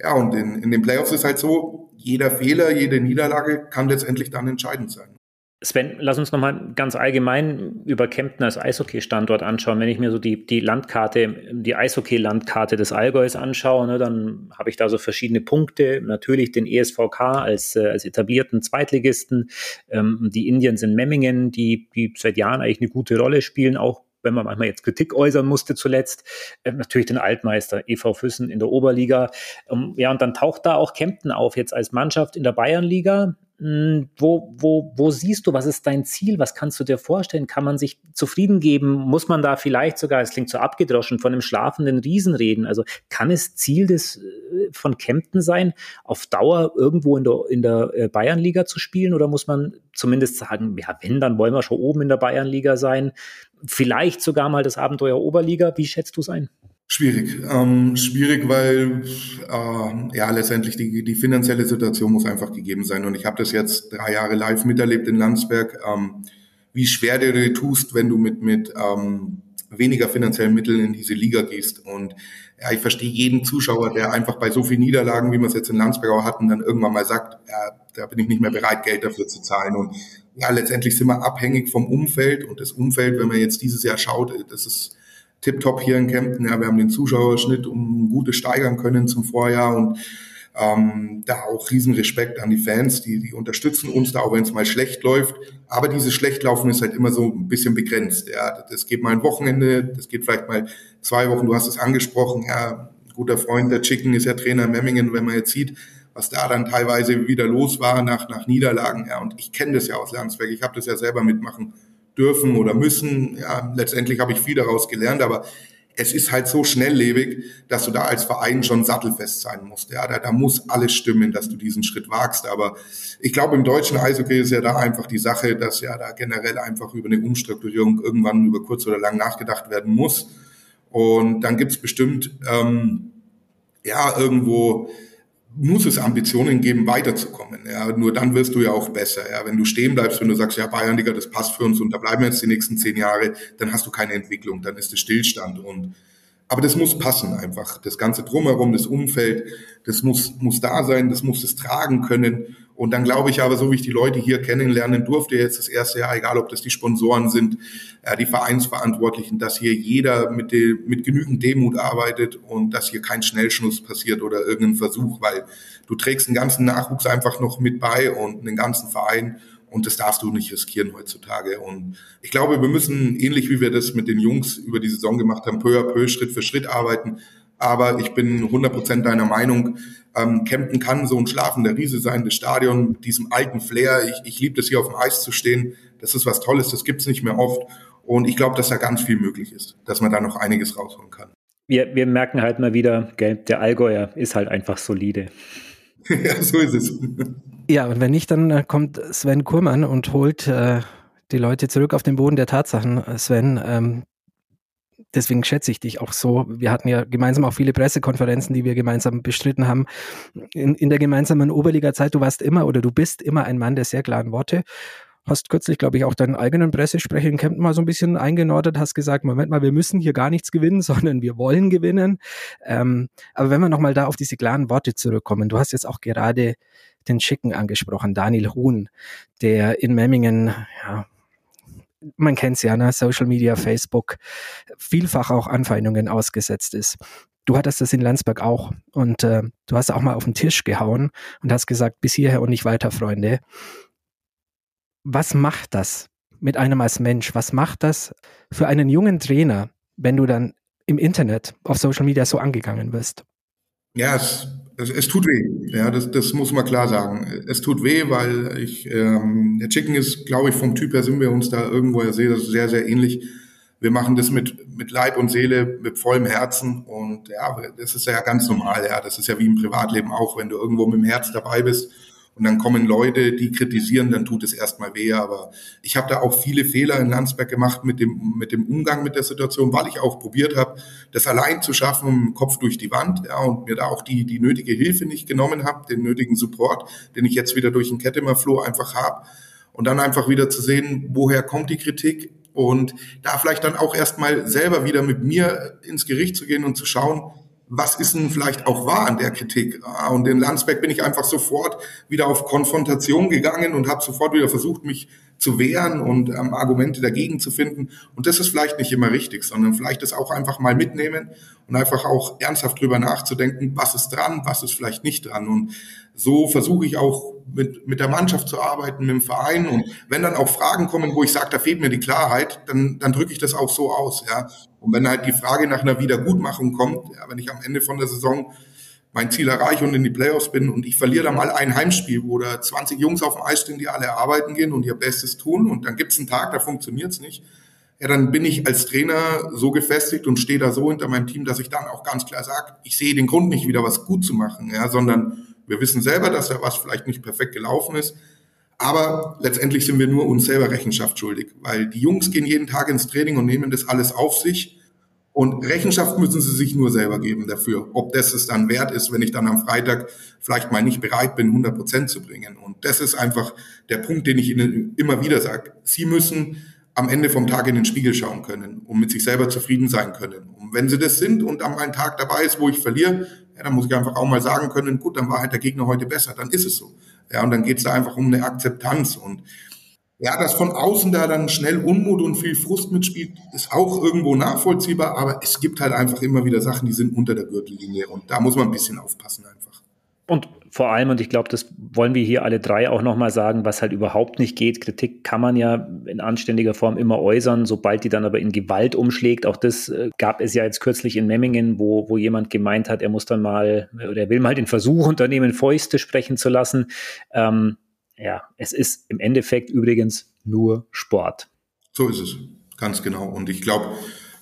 Ja, und in, in den Playoffs ist halt so, jeder Fehler, jede Niederlage kann letztendlich dann entscheidend sein. Sven, lass uns nochmal ganz allgemein über Kempten als Eishockey-Standort anschauen. Wenn ich mir so die, die Landkarte, die Eishockey-Landkarte des Allgäus anschaue, ne, dann habe ich da so verschiedene Punkte. Natürlich den ESVK als, äh, als etablierten Zweitligisten. Ähm, die Indians in Memmingen, die, die seit Jahren eigentlich eine gute Rolle spielen, auch wenn man manchmal jetzt Kritik äußern musste zuletzt, äh, natürlich den Altmeister EV Füssen in der Oberliga. Ähm, ja, und dann taucht da auch Kempten auf jetzt als Mannschaft in der Bayernliga. Hm, wo, wo, wo siehst du, was ist dein Ziel? Was kannst du dir vorstellen? Kann man sich zufrieden geben? Muss man da vielleicht sogar, es klingt so abgedroschen, von einem schlafenden Riesen reden? Also kann es Ziel des, äh, von Kempten sein, auf Dauer irgendwo in der, in der äh, Bayernliga zu spielen? Oder muss man zumindest sagen, ja, wenn, dann wollen wir schon oben in der Bayernliga sein? Vielleicht sogar mal das Abenteuer Oberliga. Wie schätzt du es ein? Schwierig. Ähm, schwierig, weil äh, ja letztendlich die, die finanzielle Situation muss einfach gegeben sein. Und ich habe das jetzt drei Jahre live miterlebt in Landsberg, ähm, wie schwer du tust, wenn du mit, mit ähm, weniger finanziellen Mitteln in diese Liga gehst. Und ja, ich verstehe jeden Zuschauer, der einfach bei so vielen Niederlagen, wie wir es jetzt in Landsberg auch hatten, dann irgendwann mal sagt, ja, da bin ich nicht mehr bereit, Geld dafür zu zahlen. Und ja, letztendlich sind wir abhängig vom Umfeld. Und das Umfeld, wenn man jetzt dieses Jahr schaut, das ist tipptopp hier in Kempten. Ja, wir haben den Zuschauerschnitt um gute steigern können zum Vorjahr und ähm, da auch riesen Respekt an die Fans, die, die unterstützen uns da, auch wenn es mal schlecht läuft. Aber dieses Schlechtlaufen ist halt immer so ein bisschen begrenzt. Ja, das geht mal ein Wochenende, das geht vielleicht mal zwei Wochen. Du hast es angesprochen. Ja, guter Freund der Chicken ist ja Trainer in Memmingen. Wenn man jetzt sieht, was da dann teilweise wieder los war nach, nach Niederlagen. Ja, und ich kenne das ja aus Landsberg. Ich habe das ja selber mitmachen dürfen oder müssen. Ja, letztendlich habe ich viel daraus gelernt, aber es ist halt so schnelllebig, dass du da als Verein schon sattelfest sein musst. Ja, da, da muss alles stimmen, dass du diesen Schritt wagst. Aber ich glaube, im deutschen Eishockey ist ja da einfach die Sache, dass ja da generell einfach über eine Umstrukturierung irgendwann über kurz oder lang nachgedacht werden muss. Und dann gibt's bestimmt ähm, ja irgendwo muss es Ambitionen geben, weiterzukommen. Ja, nur dann wirst du ja auch besser. Ja, wenn du stehen bleibst, wenn du sagst, ja, Bayernliga, das passt für uns und da bleiben wir jetzt die nächsten zehn Jahre, dann hast du keine Entwicklung, dann ist es Stillstand und aber das muss passen einfach. Das ganze Drumherum, das Umfeld, das muss, muss da sein, das muss es tragen können. Und dann glaube ich aber, so wie ich die Leute hier kennenlernen durfte, jetzt das erste Jahr, egal ob das die Sponsoren sind, äh, die Vereinsverantwortlichen, dass hier jeder mit, de, mit genügend Demut arbeitet und dass hier kein Schnellschnuss passiert oder irgendein Versuch, weil du trägst den ganzen Nachwuchs einfach noch mit bei und den ganzen Verein und das darfst du nicht riskieren heutzutage. Und ich glaube, wir müssen, ähnlich wie wir das mit den Jungs über die Saison gemacht haben, peu à peu, Schritt für Schritt arbeiten. Aber ich bin 100% deiner Meinung, ähm, Kempten kann so ein schlafender Riese sein, das Stadion mit diesem alten Flair. Ich, ich liebe das hier auf dem Eis zu stehen. Das ist was Tolles, das gibt's nicht mehr oft. Und ich glaube, dass da ganz viel möglich ist, dass man da noch einiges rausholen kann. Wir, wir merken halt mal wieder, gell, der Allgäuer ist halt einfach solide. ja, so ist es. Ja, und wenn nicht, dann äh, kommt Sven Kurmann und holt äh, die Leute zurück auf den Boden der Tatsachen. Sven, ähm, deswegen schätze ich dich auch so. Wir hatten ja gemeinsam auch viele Pressekonferenzen, die wir gemeinsam bestritten haben. In, in der gemeinsamen Oberliga-Zeit, du warst immer oder du bist immer ein Mann der sehr klaren Worte. Hast kürzlich, glaube ich, auch deinen eigenen Pressesprecher in Kempten mal so ein bisschen eingenordet, hast gesagt, Moment mal, wir müssen hier gar nichts gewinnen, sondern wir wollen gewinnen. Ähm, aber wenn wir nochmal da auf diese klaren Worte zurückkommen, du hast jetzt auch gerade den Schicken angesprochen, Daniel Huhn, der in Memmingen, ja, man kennt es ja, ne? Social Media, Facebook, vielfach auch Anfeindungen ausgesetzt ist. Du hattest das in Landsberg auch und äh, du hast auch mal auf den Tisch gehauen und hast gesagt, bis hierher und nicht weiter, Freunde. Was macht das mit einem als Mensch? Was macht das für einen jungen Trainer, wenn du dann im Internet, auf Social Media so angegangen wirst? Ja, es es, es tut weh. Ja, das, das muss man klar sagen. Es tut weh, weil ich, ähm, der Chicken ist, glaube ich, vom Typ her sind wir uns da irgendwo ja sehr, sehr, sehr ähnlich. Wir machen das mit, mit Leib und Seele, mit vollem Herzen und ja, das ist ja ganz normal. Ja, das ist ja wie im Privatleben auch, wenn du irgendwo mit dem Herz dabei bist und dann kommen Leute, die kritisieren, dann tut es erstmal weh. Aber ich habe da auch viele Fehler in Landsberg gemacht mit dem, mit dem Umgang mit der Situation, weil ich auch probiert habe, das allein zu schaffen, Kopf durch die Wand, ja, und mir da auch die, die nötige Hilfe nicht genommen habe, den nötigen Support, den ich jetzt wieder durch den Kettemer-Flow einfach habe. Und dann einfach wieder zu sehen, woher kommt die Kritik, und da vielleicht dann auch erstmal selber wieder mit mir ins Gericht zu gehen und zu schauen, was ist denn vielleicht auch wahr an der Kritik? Ah, und in Landsberg bin ich einfach sofort wieder auf Konfrontation gegangen und habe sofort wieder versucht, mich zu wehren und ähm, Argumente dagegen zu finden. Und das ist vielleicht nicht immer richtig, sondern vielleicht das auch einfach mal mitnehmen und einfach auch ernsthaft drüber nachzudenken, was ist dran, was ist vielleicht nicht dran. Und so versuche ich auch mit, mit der Mannschaft zu arbeiten, mit dem Verein. Und wenn dann auch Fragen kommen, wo ich sage, da fehlt mir die Klarheit, dann, dann drücke ich das auch so aus. Ja. Und wenn halt die Frage nach einer Wiedergutmachung kommt, ja, wenn ich am Ende von der Saison mein Ziel erreiche und in die Playoffs bin und ich verliere da mal ein Heimspiel, wo da 20 Jungs auf dem Eis stehen, die alle arbeiten gehen und ihr Bestes tun und dann gibt es einen Tag, da funktioniert es nicht, ja, dann bin ich als Trainer so gefestigt und stehe da so hinter meinem Team, dass ich dann auch ganz klar sage, ich sehe den Grund nicht wieder was gut zu machen, ja, sondern wir wissen selber, dass da was vielleicht nicht perfekt gelaufen ist. Aber letztendlich sind wir nur uns selber Rechenschaft schuldig, weil die Jungs gehen jeden Tag ins Training und nehmen das alles auf sich. Und Rechenschaft müssen sie sich nur selber geben dafür, ob das es dann wert ist, wenn ich dann am Freitag vielleicht mal nicht bereit bin, 100 Prozent zu bringen. Und das ist einfach der Punkt, den ich Ihnen immer wieder sage. Sie müssen am Ende vom Tag in den Spiegel schauen können und mit sich selber zufrieden sein können. Und wenn sie das sind und dann ein Tag dabei ist, wo ich verliere, ja, dann muss ich einfach auch mal sagen können, gut, dann war halt der Gegner heute besser, dann ist es so. Ja, und dann geht es da einfach um eine Akzeptanz. Und ja, dass von außen da dann schnell Unmut und viel Frust mitspielt, ist auch irgendwo nachvollziehbar, aber es gibt halt einfach immer wieder Sachen, die sind unter der Gürtellinie und da muss man ein bisschen aufpassen einfach. Und vor allem, und ich glaube, das wollen wir hier alle drei auch nochmal sagen, was halt überhaupt nicht geht. Kritik kann man ja in anständiger Form immer äußern, sobald die dann aber in Gewalt umschlägt. Auch das äh, gab es ja jetzt kürzlich in Memmingen, wo, wo jemand gemeint hat, er muss dann mal, oder er will mal den Versuch unternehmen, Fäuste sprechen zu lassen. Ähm, ja, es ist im Endeffekt übrigens nur Sport. So ist es, ganz genau. Und ich glaube,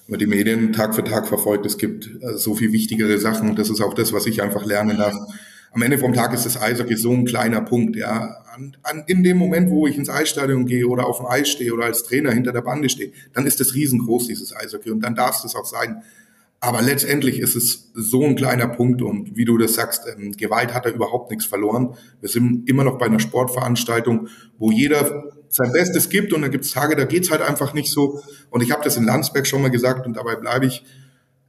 man die Medien Tag für Tag verfolgt, es gibt äh, so viel wichtigere Sachen. Und das ist auch das, was ich einfach lernen darf am Ende vom Tag ist das Eishockey so ein kleiner Punkt, ja. An, an, in dem Moment, wo ich ins Eisstadion gehe oder auf dem Eis stehe oder als Trainer hinter der Bande stehe, dann ist das riesengroß, dieses Eishockey. Und dann darf es das auch sein. Aber letztendlich ist es so ein kleiner Punkt und wie du das sagst, ähm, Gewalt hat da überhaupt nichts verloren. Wir sind immer noch bei einer Sportveranstaltung, wo jeder sein Bestes gibt und da gibt es Tage, da geht's halt einfach nicht so. Und ich habe das in Landsberg schon mal gesagt und dabei bleibe ich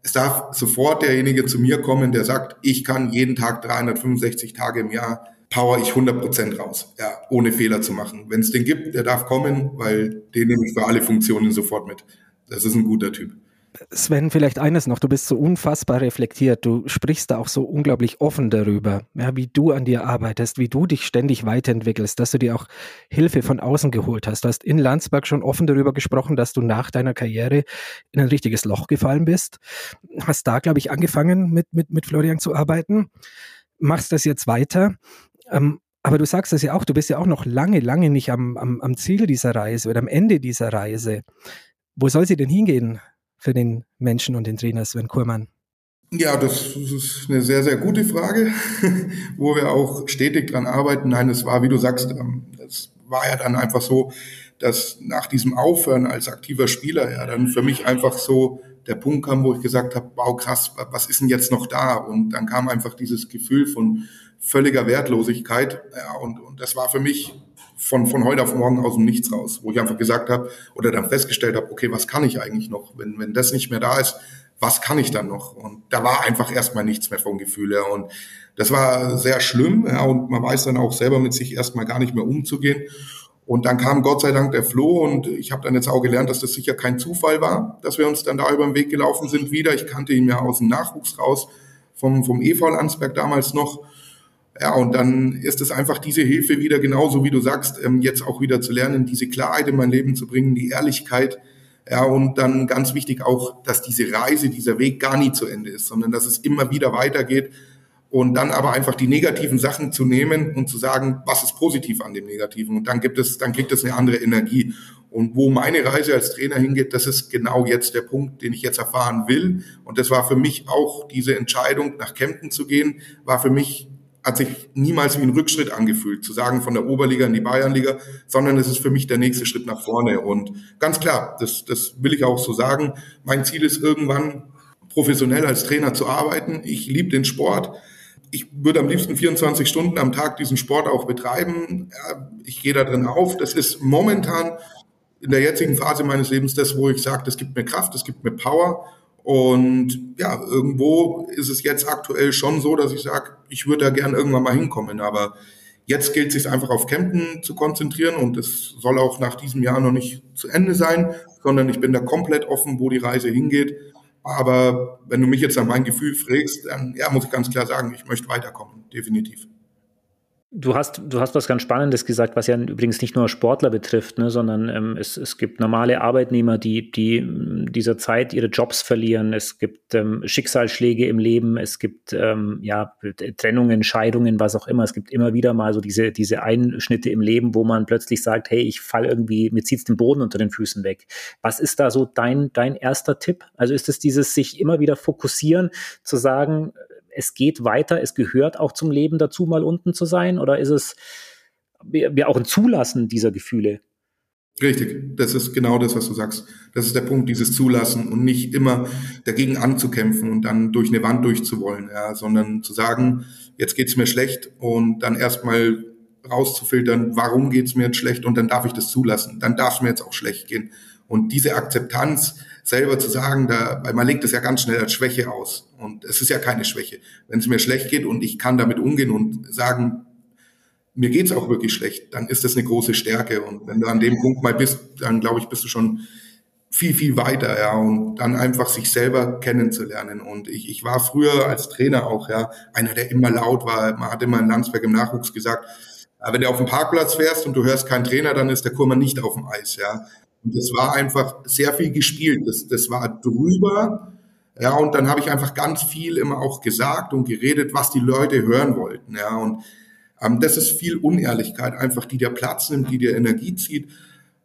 es darf sofort derjenige zu mir kommen, der sagt, ich kann jeden Tag 365 Tage im Jahr power ich 100 Prozent raus, ja, ohne Fehler zu machen. Wenn es den gibt, der darf kommen, weil den nehme ich für alle Funktionen sofort mit. Das ist ein guter Typ. Sven, vielleicht eines noch. Du bist so unfassbar reflektiert. Du sprichst da auch so unglaublich offen darüber, ja, wie du an dir arbeitest, wie du dich ständig weiterentwickelst, dass du dir auch Hilfe von außen geholt hast. Du hast in Landsberg schon offen darüber gesprochen, dass du nach deiner Karriere in ein richtiges Loch gefallen bist. Hast da, glaube ich, angefangen mit, mit, mit Florian zu arbeiten. Machst das jetzt weiter. Ähm, aber du sagst es ja auch, du bist ja auch noch lange, lange nicht am, am, am Ziel dieser Reise oder am Ende dieser Reise. Wo soll sie denn hingehen? Für den Menschen und den Trainer Sven Kurmann? Ja, das ist eine sehr, sehr gute Frage, wo wir auch stetig dran arbeiten. Nein, es war, wie du sagst, ähm, es war ja dann einfach so, dass nach diesem Aufhören als aktiver Spieler ja dann für mich einfach so der Punkt kam, wo ich gesagt habe, wow, krass, was ist denn jetzt noch da? Und dann kam einfach dieses Gefühl von völliger Wertlosigkeit. Ja, und, und das war für mich von, von heute auf morgen aus dem Nichts raus, wo ich einfach gesagt habe oder dann festgestellt habe, okay, was kann ich eigentlich noch? Wenn, wenn das nicht mehr da ist, was kann ich dann noch? Und da war einfach erstmal nichts mehr vom Gefühl her. Und das war sehr schlimm. Ja, und man weiß dann auch selber mit sich erstmal gar nicht mehr umzugehen. Und dann kam Gott sei Dank der Flo und ich habe dann jetzt auch gelernt, dass das sicher kein Zufall war, dass wir uns dann da über den Weg gelaufen sind wieder. Ich kannte ihn ja aus dem Nachwuchs raus, vom, vom EV Landsberg damals noch. Ja, und dann ist es einfach diese Hilfe wieder genauso, wie du sagst, ähm, jetzt auch wieder zu lernen, diese Klarheit in mein Leben zu bringen, die Ehrlichkeit. Ja, und dann ganz wichtig auch, dass diese Reise, dieser Weg gar nie zu Ende ist, sondern dass es immer wieder weitergeht. Und dann aber einfach die negativen Sachen zu nehmen und zu sagen, was ist positiv an dem Negativen? Und dann gibt es, dann kriegt es eine andere Energie. Und wo meine Reise als Trainer hingeht, das ist genau jetzt der Punkt, den ich jetzt erfahren will. Und das war für mich auch diese Entscheidung, nach Kempten zu gehen, war für mich hat sich niemals wie ein Rückschritt angefühlt, zu sagen von der Oberliga in die Bayernliga, sondern es ist für mich der nächste Schritt nach vorne. Und ganz klar, das, das will ich auch so sagen. Mein Ziel ist irgendwann professionell als Trainer zu arbeiten. Ich liebe den Sport. Ich würde am liebsten 24 Stunden am Tag diesen Sport auch betreiben. Ich gehe da drin auf. Das ist momentan in der jetzigen Phase meines Lebens das, wo ich sage, das gibt mir Kraft, das gibt mir Power Und ja, irgendwo ist es jetzt aktuell schon so, dass ich sage, ich würde da gern irgendwann mal hinkommen. Aber jetzt gilt es sich einfach auf Campen zu konzentrieren und es soll auch nach diesem Jahr noch nicht zu Ende sein, sondern ich bin da komplett offen, wo die Reise hingeht. Aber wenn du mich jetzt an mein Gefühl fragst, dann ja, muss ich ganz klar sagen, ich möchte weiterkommen, definitiv. Du hast, du hast was ganz Spannendes gesagt, was ja übrigens nicht nur Sportler betrifft, ne, sondern ähm, es, es gibt normale Arbeitnehmer, die, die dieser Zeit ihre Jobs verlieren. Es gibt ähm, Schicksalsschläge im Leben, es gibt ähm, ja, Trennungen, Scheidungen, was auch immer. Es gibt immer wieder mal so diese, diese Einschnitte im Leben, wo man plötzlich sagt, hey, ich fall irgendwie, mir zieht's den Boden unter den Füßen weg. Was ist da so dein, dein erster Tipp? Also ist es dieses sich immer wieder fokussieren, zu sagen, es geht weiter, es gehört auch zum Leben dazu, mal unten zu sein? Oder ist es ja auch ein Zulassen dieser Gefühle? Richtig, das ist genau das, was du sagst. Das ist der Punkt, dieses Zulassen und nicht immer dagegen anzukämpfen und dann durch eine Wand durchzuwollen, ja, sondern zu sagen, jetzt geht's mir schlecht und dann erstmal rauszufiltern, warum geht's mir jetzt schlecht und dann darf ich das zulassen. Dann darf es mir jetzt auch schlecht gehen. Und diese Akzeptanz selber zu sagen, da, weil man legt es ja ganz schnell als Schwäche aus. Und es ist ja keine Schwäche. Wenn es mir schlecht geht und ich kann damit umgehen und sagen, mir geht's auch wirklich schlecht, dann ist das eine große Stärke. Und wenn du an dem Punkt mal bist, dann glaube ich, bist du schon viel, viel weiter, ja, und dann einfach sich selber kennenzulernen. Und ich, ich war früher als Trainer auch, ja, einer, der immer laut war. Man hat immer in Landsberg im Nachwuchs gesagt, wenn du auf dem Parkplatz fährst und du hörst keinen Trainer, dann ist der Kurmer nicht auf dem Eis, ja. Und das war einfach sehr viel gespielt. Das, das war drüber. Ja, und dann habe ich einfach ganz viel immer auch gesagt und geredet, was die Leute hören wollten. Ja, und ähm, das ist viel Unehrlichkeit einfach, die dir Platz nimmt, die dir Energie zieht.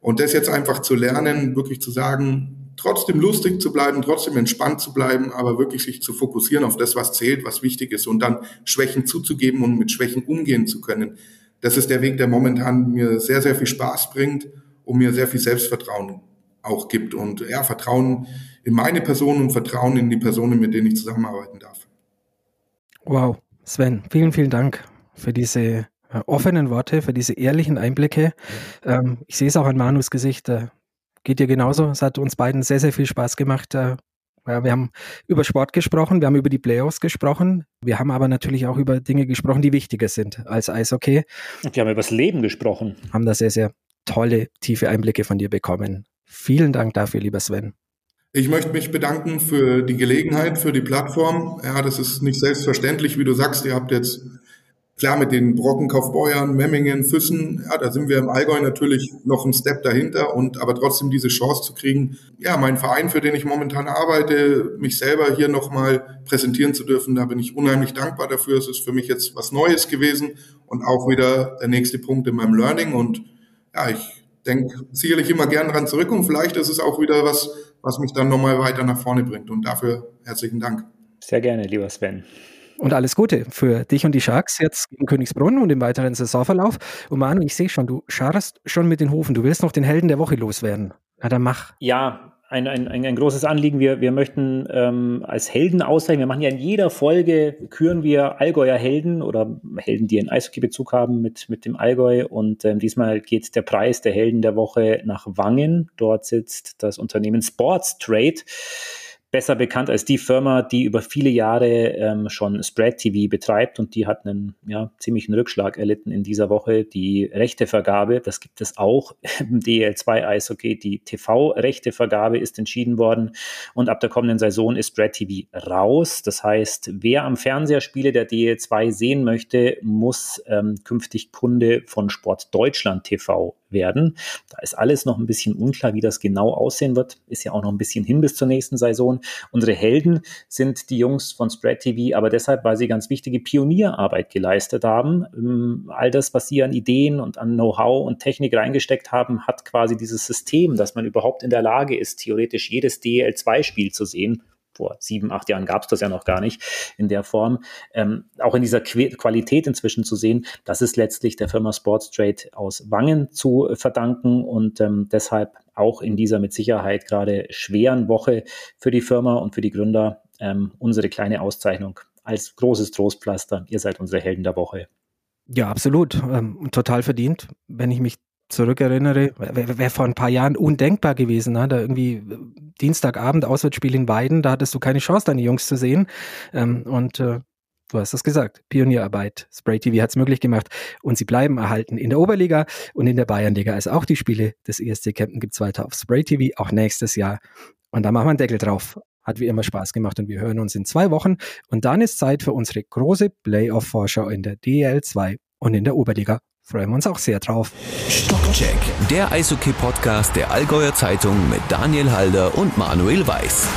Und das jetzt einfach zu lernen, wirklich zu sagen, trotzdem lustig zu bleiben, trotzdem entspannt zu bleiben, aber wirklich sich zu fokussieren auf das, was zählt, was wichtig ist und dann Schwächen zuzugeben und mit Schwächen umgehen zu können. Das ist der Weg, der momentan mir sehr, sehr viel Spaß bringt und mir sehr viel Selbstvertrauen auch gibt und ja, Vertrauen in meine Person und Vertrauen in die Personen, mit denen ich zusammenarbeiten darf. Wow, Sven, vielen, vielen Dank für diese äh, offenen Worte, für diese ehrlichen Einblicke. Ähm, ich sehe es auch an Manus Gesicht. Äh, geht dir genauso. Es hat uns beiden sehr, sehr viel Spaß gemacht. Äh, wir haben über Sport gesprochen, wir haben über die Playoffs gesprochen, wir haben aber natürlich auch über Dinge gesprochen, die wichtiger sind als Eishockey. Und wir haben über das Leben gesprochen. Haben da sehr, sehr tolle, tiefe Einblicke von dir bekommen. Vielen Dank dafür, lieber Sven. Ich möchte mich bedanken für die Gelegenheit, für die Plattform. Ja, das ist nicht selbstverständlich, wie du sagst. Ihr habt jetzt klar mit den Brockenkaufbeuern, Memmingen, Füssen, ja, da sind wir im Allgäu natürlich noch einen Step dahinter und aber trotzdem diese Chance zu kriegen, ja, mein Verein, für den ich momentan arbeite, mich selber hier nochmal präsentieren zu dürfen, da bin ich unheimlich dankbar dafür. Es ist für mich jetzt was Neues gewesen und auch wieder der nächste Punkt in meinem Learning und ja, ich denke sicherlich immer gern dran zurück und vielleicht ist es auch wieder was, was mich dann nochmal weiter nach vorne bringt. Und dafür herzlichen Dank. Sehr gerne, lieber Sven. Und alles Gute für dich und die Sharks jetzt gegen Königsbrunn und im weiteren Saisonverlauf. Und Manu, ich sehe schon, du scharrst schon mit den Hufen. Du willst noch den Helden der Woche loswerden. Na dann mach. Ja, ein, ein, ein, großes Anliegen. Wir, wir möchten ähm, als Helden auszeichnen. Wir machen ja in jeder Folge, küren wir Allgäuer Helden oder Helden, die einen Eishockey-Bezug haben mit, mit dem Allgäu. Und ähm, diesmal geht der Preis der Helden der Woche nach Wangen. Dort sitzt das Unternehmen Sports Trade besser bekannt als die Firma, die über viele Jahre ähm, schon Spread TV betreibt und die hat einen ja, ziemlichen Rückschlag erlitten in dieser Woche. Die Rechtevergabe, das gibt es auch im DL2 Eishockey, die TV-Rechtevergabe ist entschieden worden und ab der kommenden Saison ist Spread TV raus. Das heißt, wer am Fernseher Spiele der DL2 sehen möchte, muss ähm, künftig Kunde von Sport Deutschland TV werden. Da ist alles noch ein bisschen unklar, wie das genau aussehen wird. Ist ja auch noch ein bisschen hin bis zur nächsten Saison. Unsere Helden sind die Jungs von Spread TV, aber deshalb, weil sie ganz wichtige Pionierarbeit geleistet haben. Ähm, all das, was sie an Ideen und an Know-how und Technik reingesteckt haben, hat quasi dieses System, dass man überhaupt in der Lage ist, theoretisch jedes DL2-Spiel zu sehen vor sieben, acht Jahren gab es das ja noch gar nicht in der Form, ähm, auch in dieser Qu Qualität inzwischen zu sehen, das ist letztlich der Firma Sports Trade aus Wangen zu verdanken und ähm, deshalb auch in dieser mit Sicherheit gerade schweren Woche für die Firma und für die Gründer ähm, unsere kleine Auszeichnung als großes Trostpflaster. Ihr seid unsere Helden der Woche. Ja, absolut. Ähm, total verdient. Wenn ich mich zurückerinnere, wäre wär vor ein paar Jahren undenkbar gewesen. Ne? Da irgendwie Dienstagabend Auswärtsspiel in Weiden, da hattest du keine Chance, deine Jungs zu sehen. Ähm, und äh, du hast es gesagt, Pionierarbeit. Spray TV hat es möglich gemacht und sie bleiben erhalten in der Oberliga und in der Bayernliga. Also auch die Spiele des ESC Kempten gibt's weiter auf Spray TV, auch nächstes Jahr. Und da machen wir einen Deckel drauf. Hat wie immer Spaß gemacht und wir hören uns in zwei Wochen. Und dann ist Zeit für unsere große Playoff-Vorschau in der DL 2 und in der Oberliga freuen wir uns auch sehr drauf. Stockcheck, der Eishockey-Podcast der Allgäuer Zeitung mit Daniel Halder und Manuel Weiß.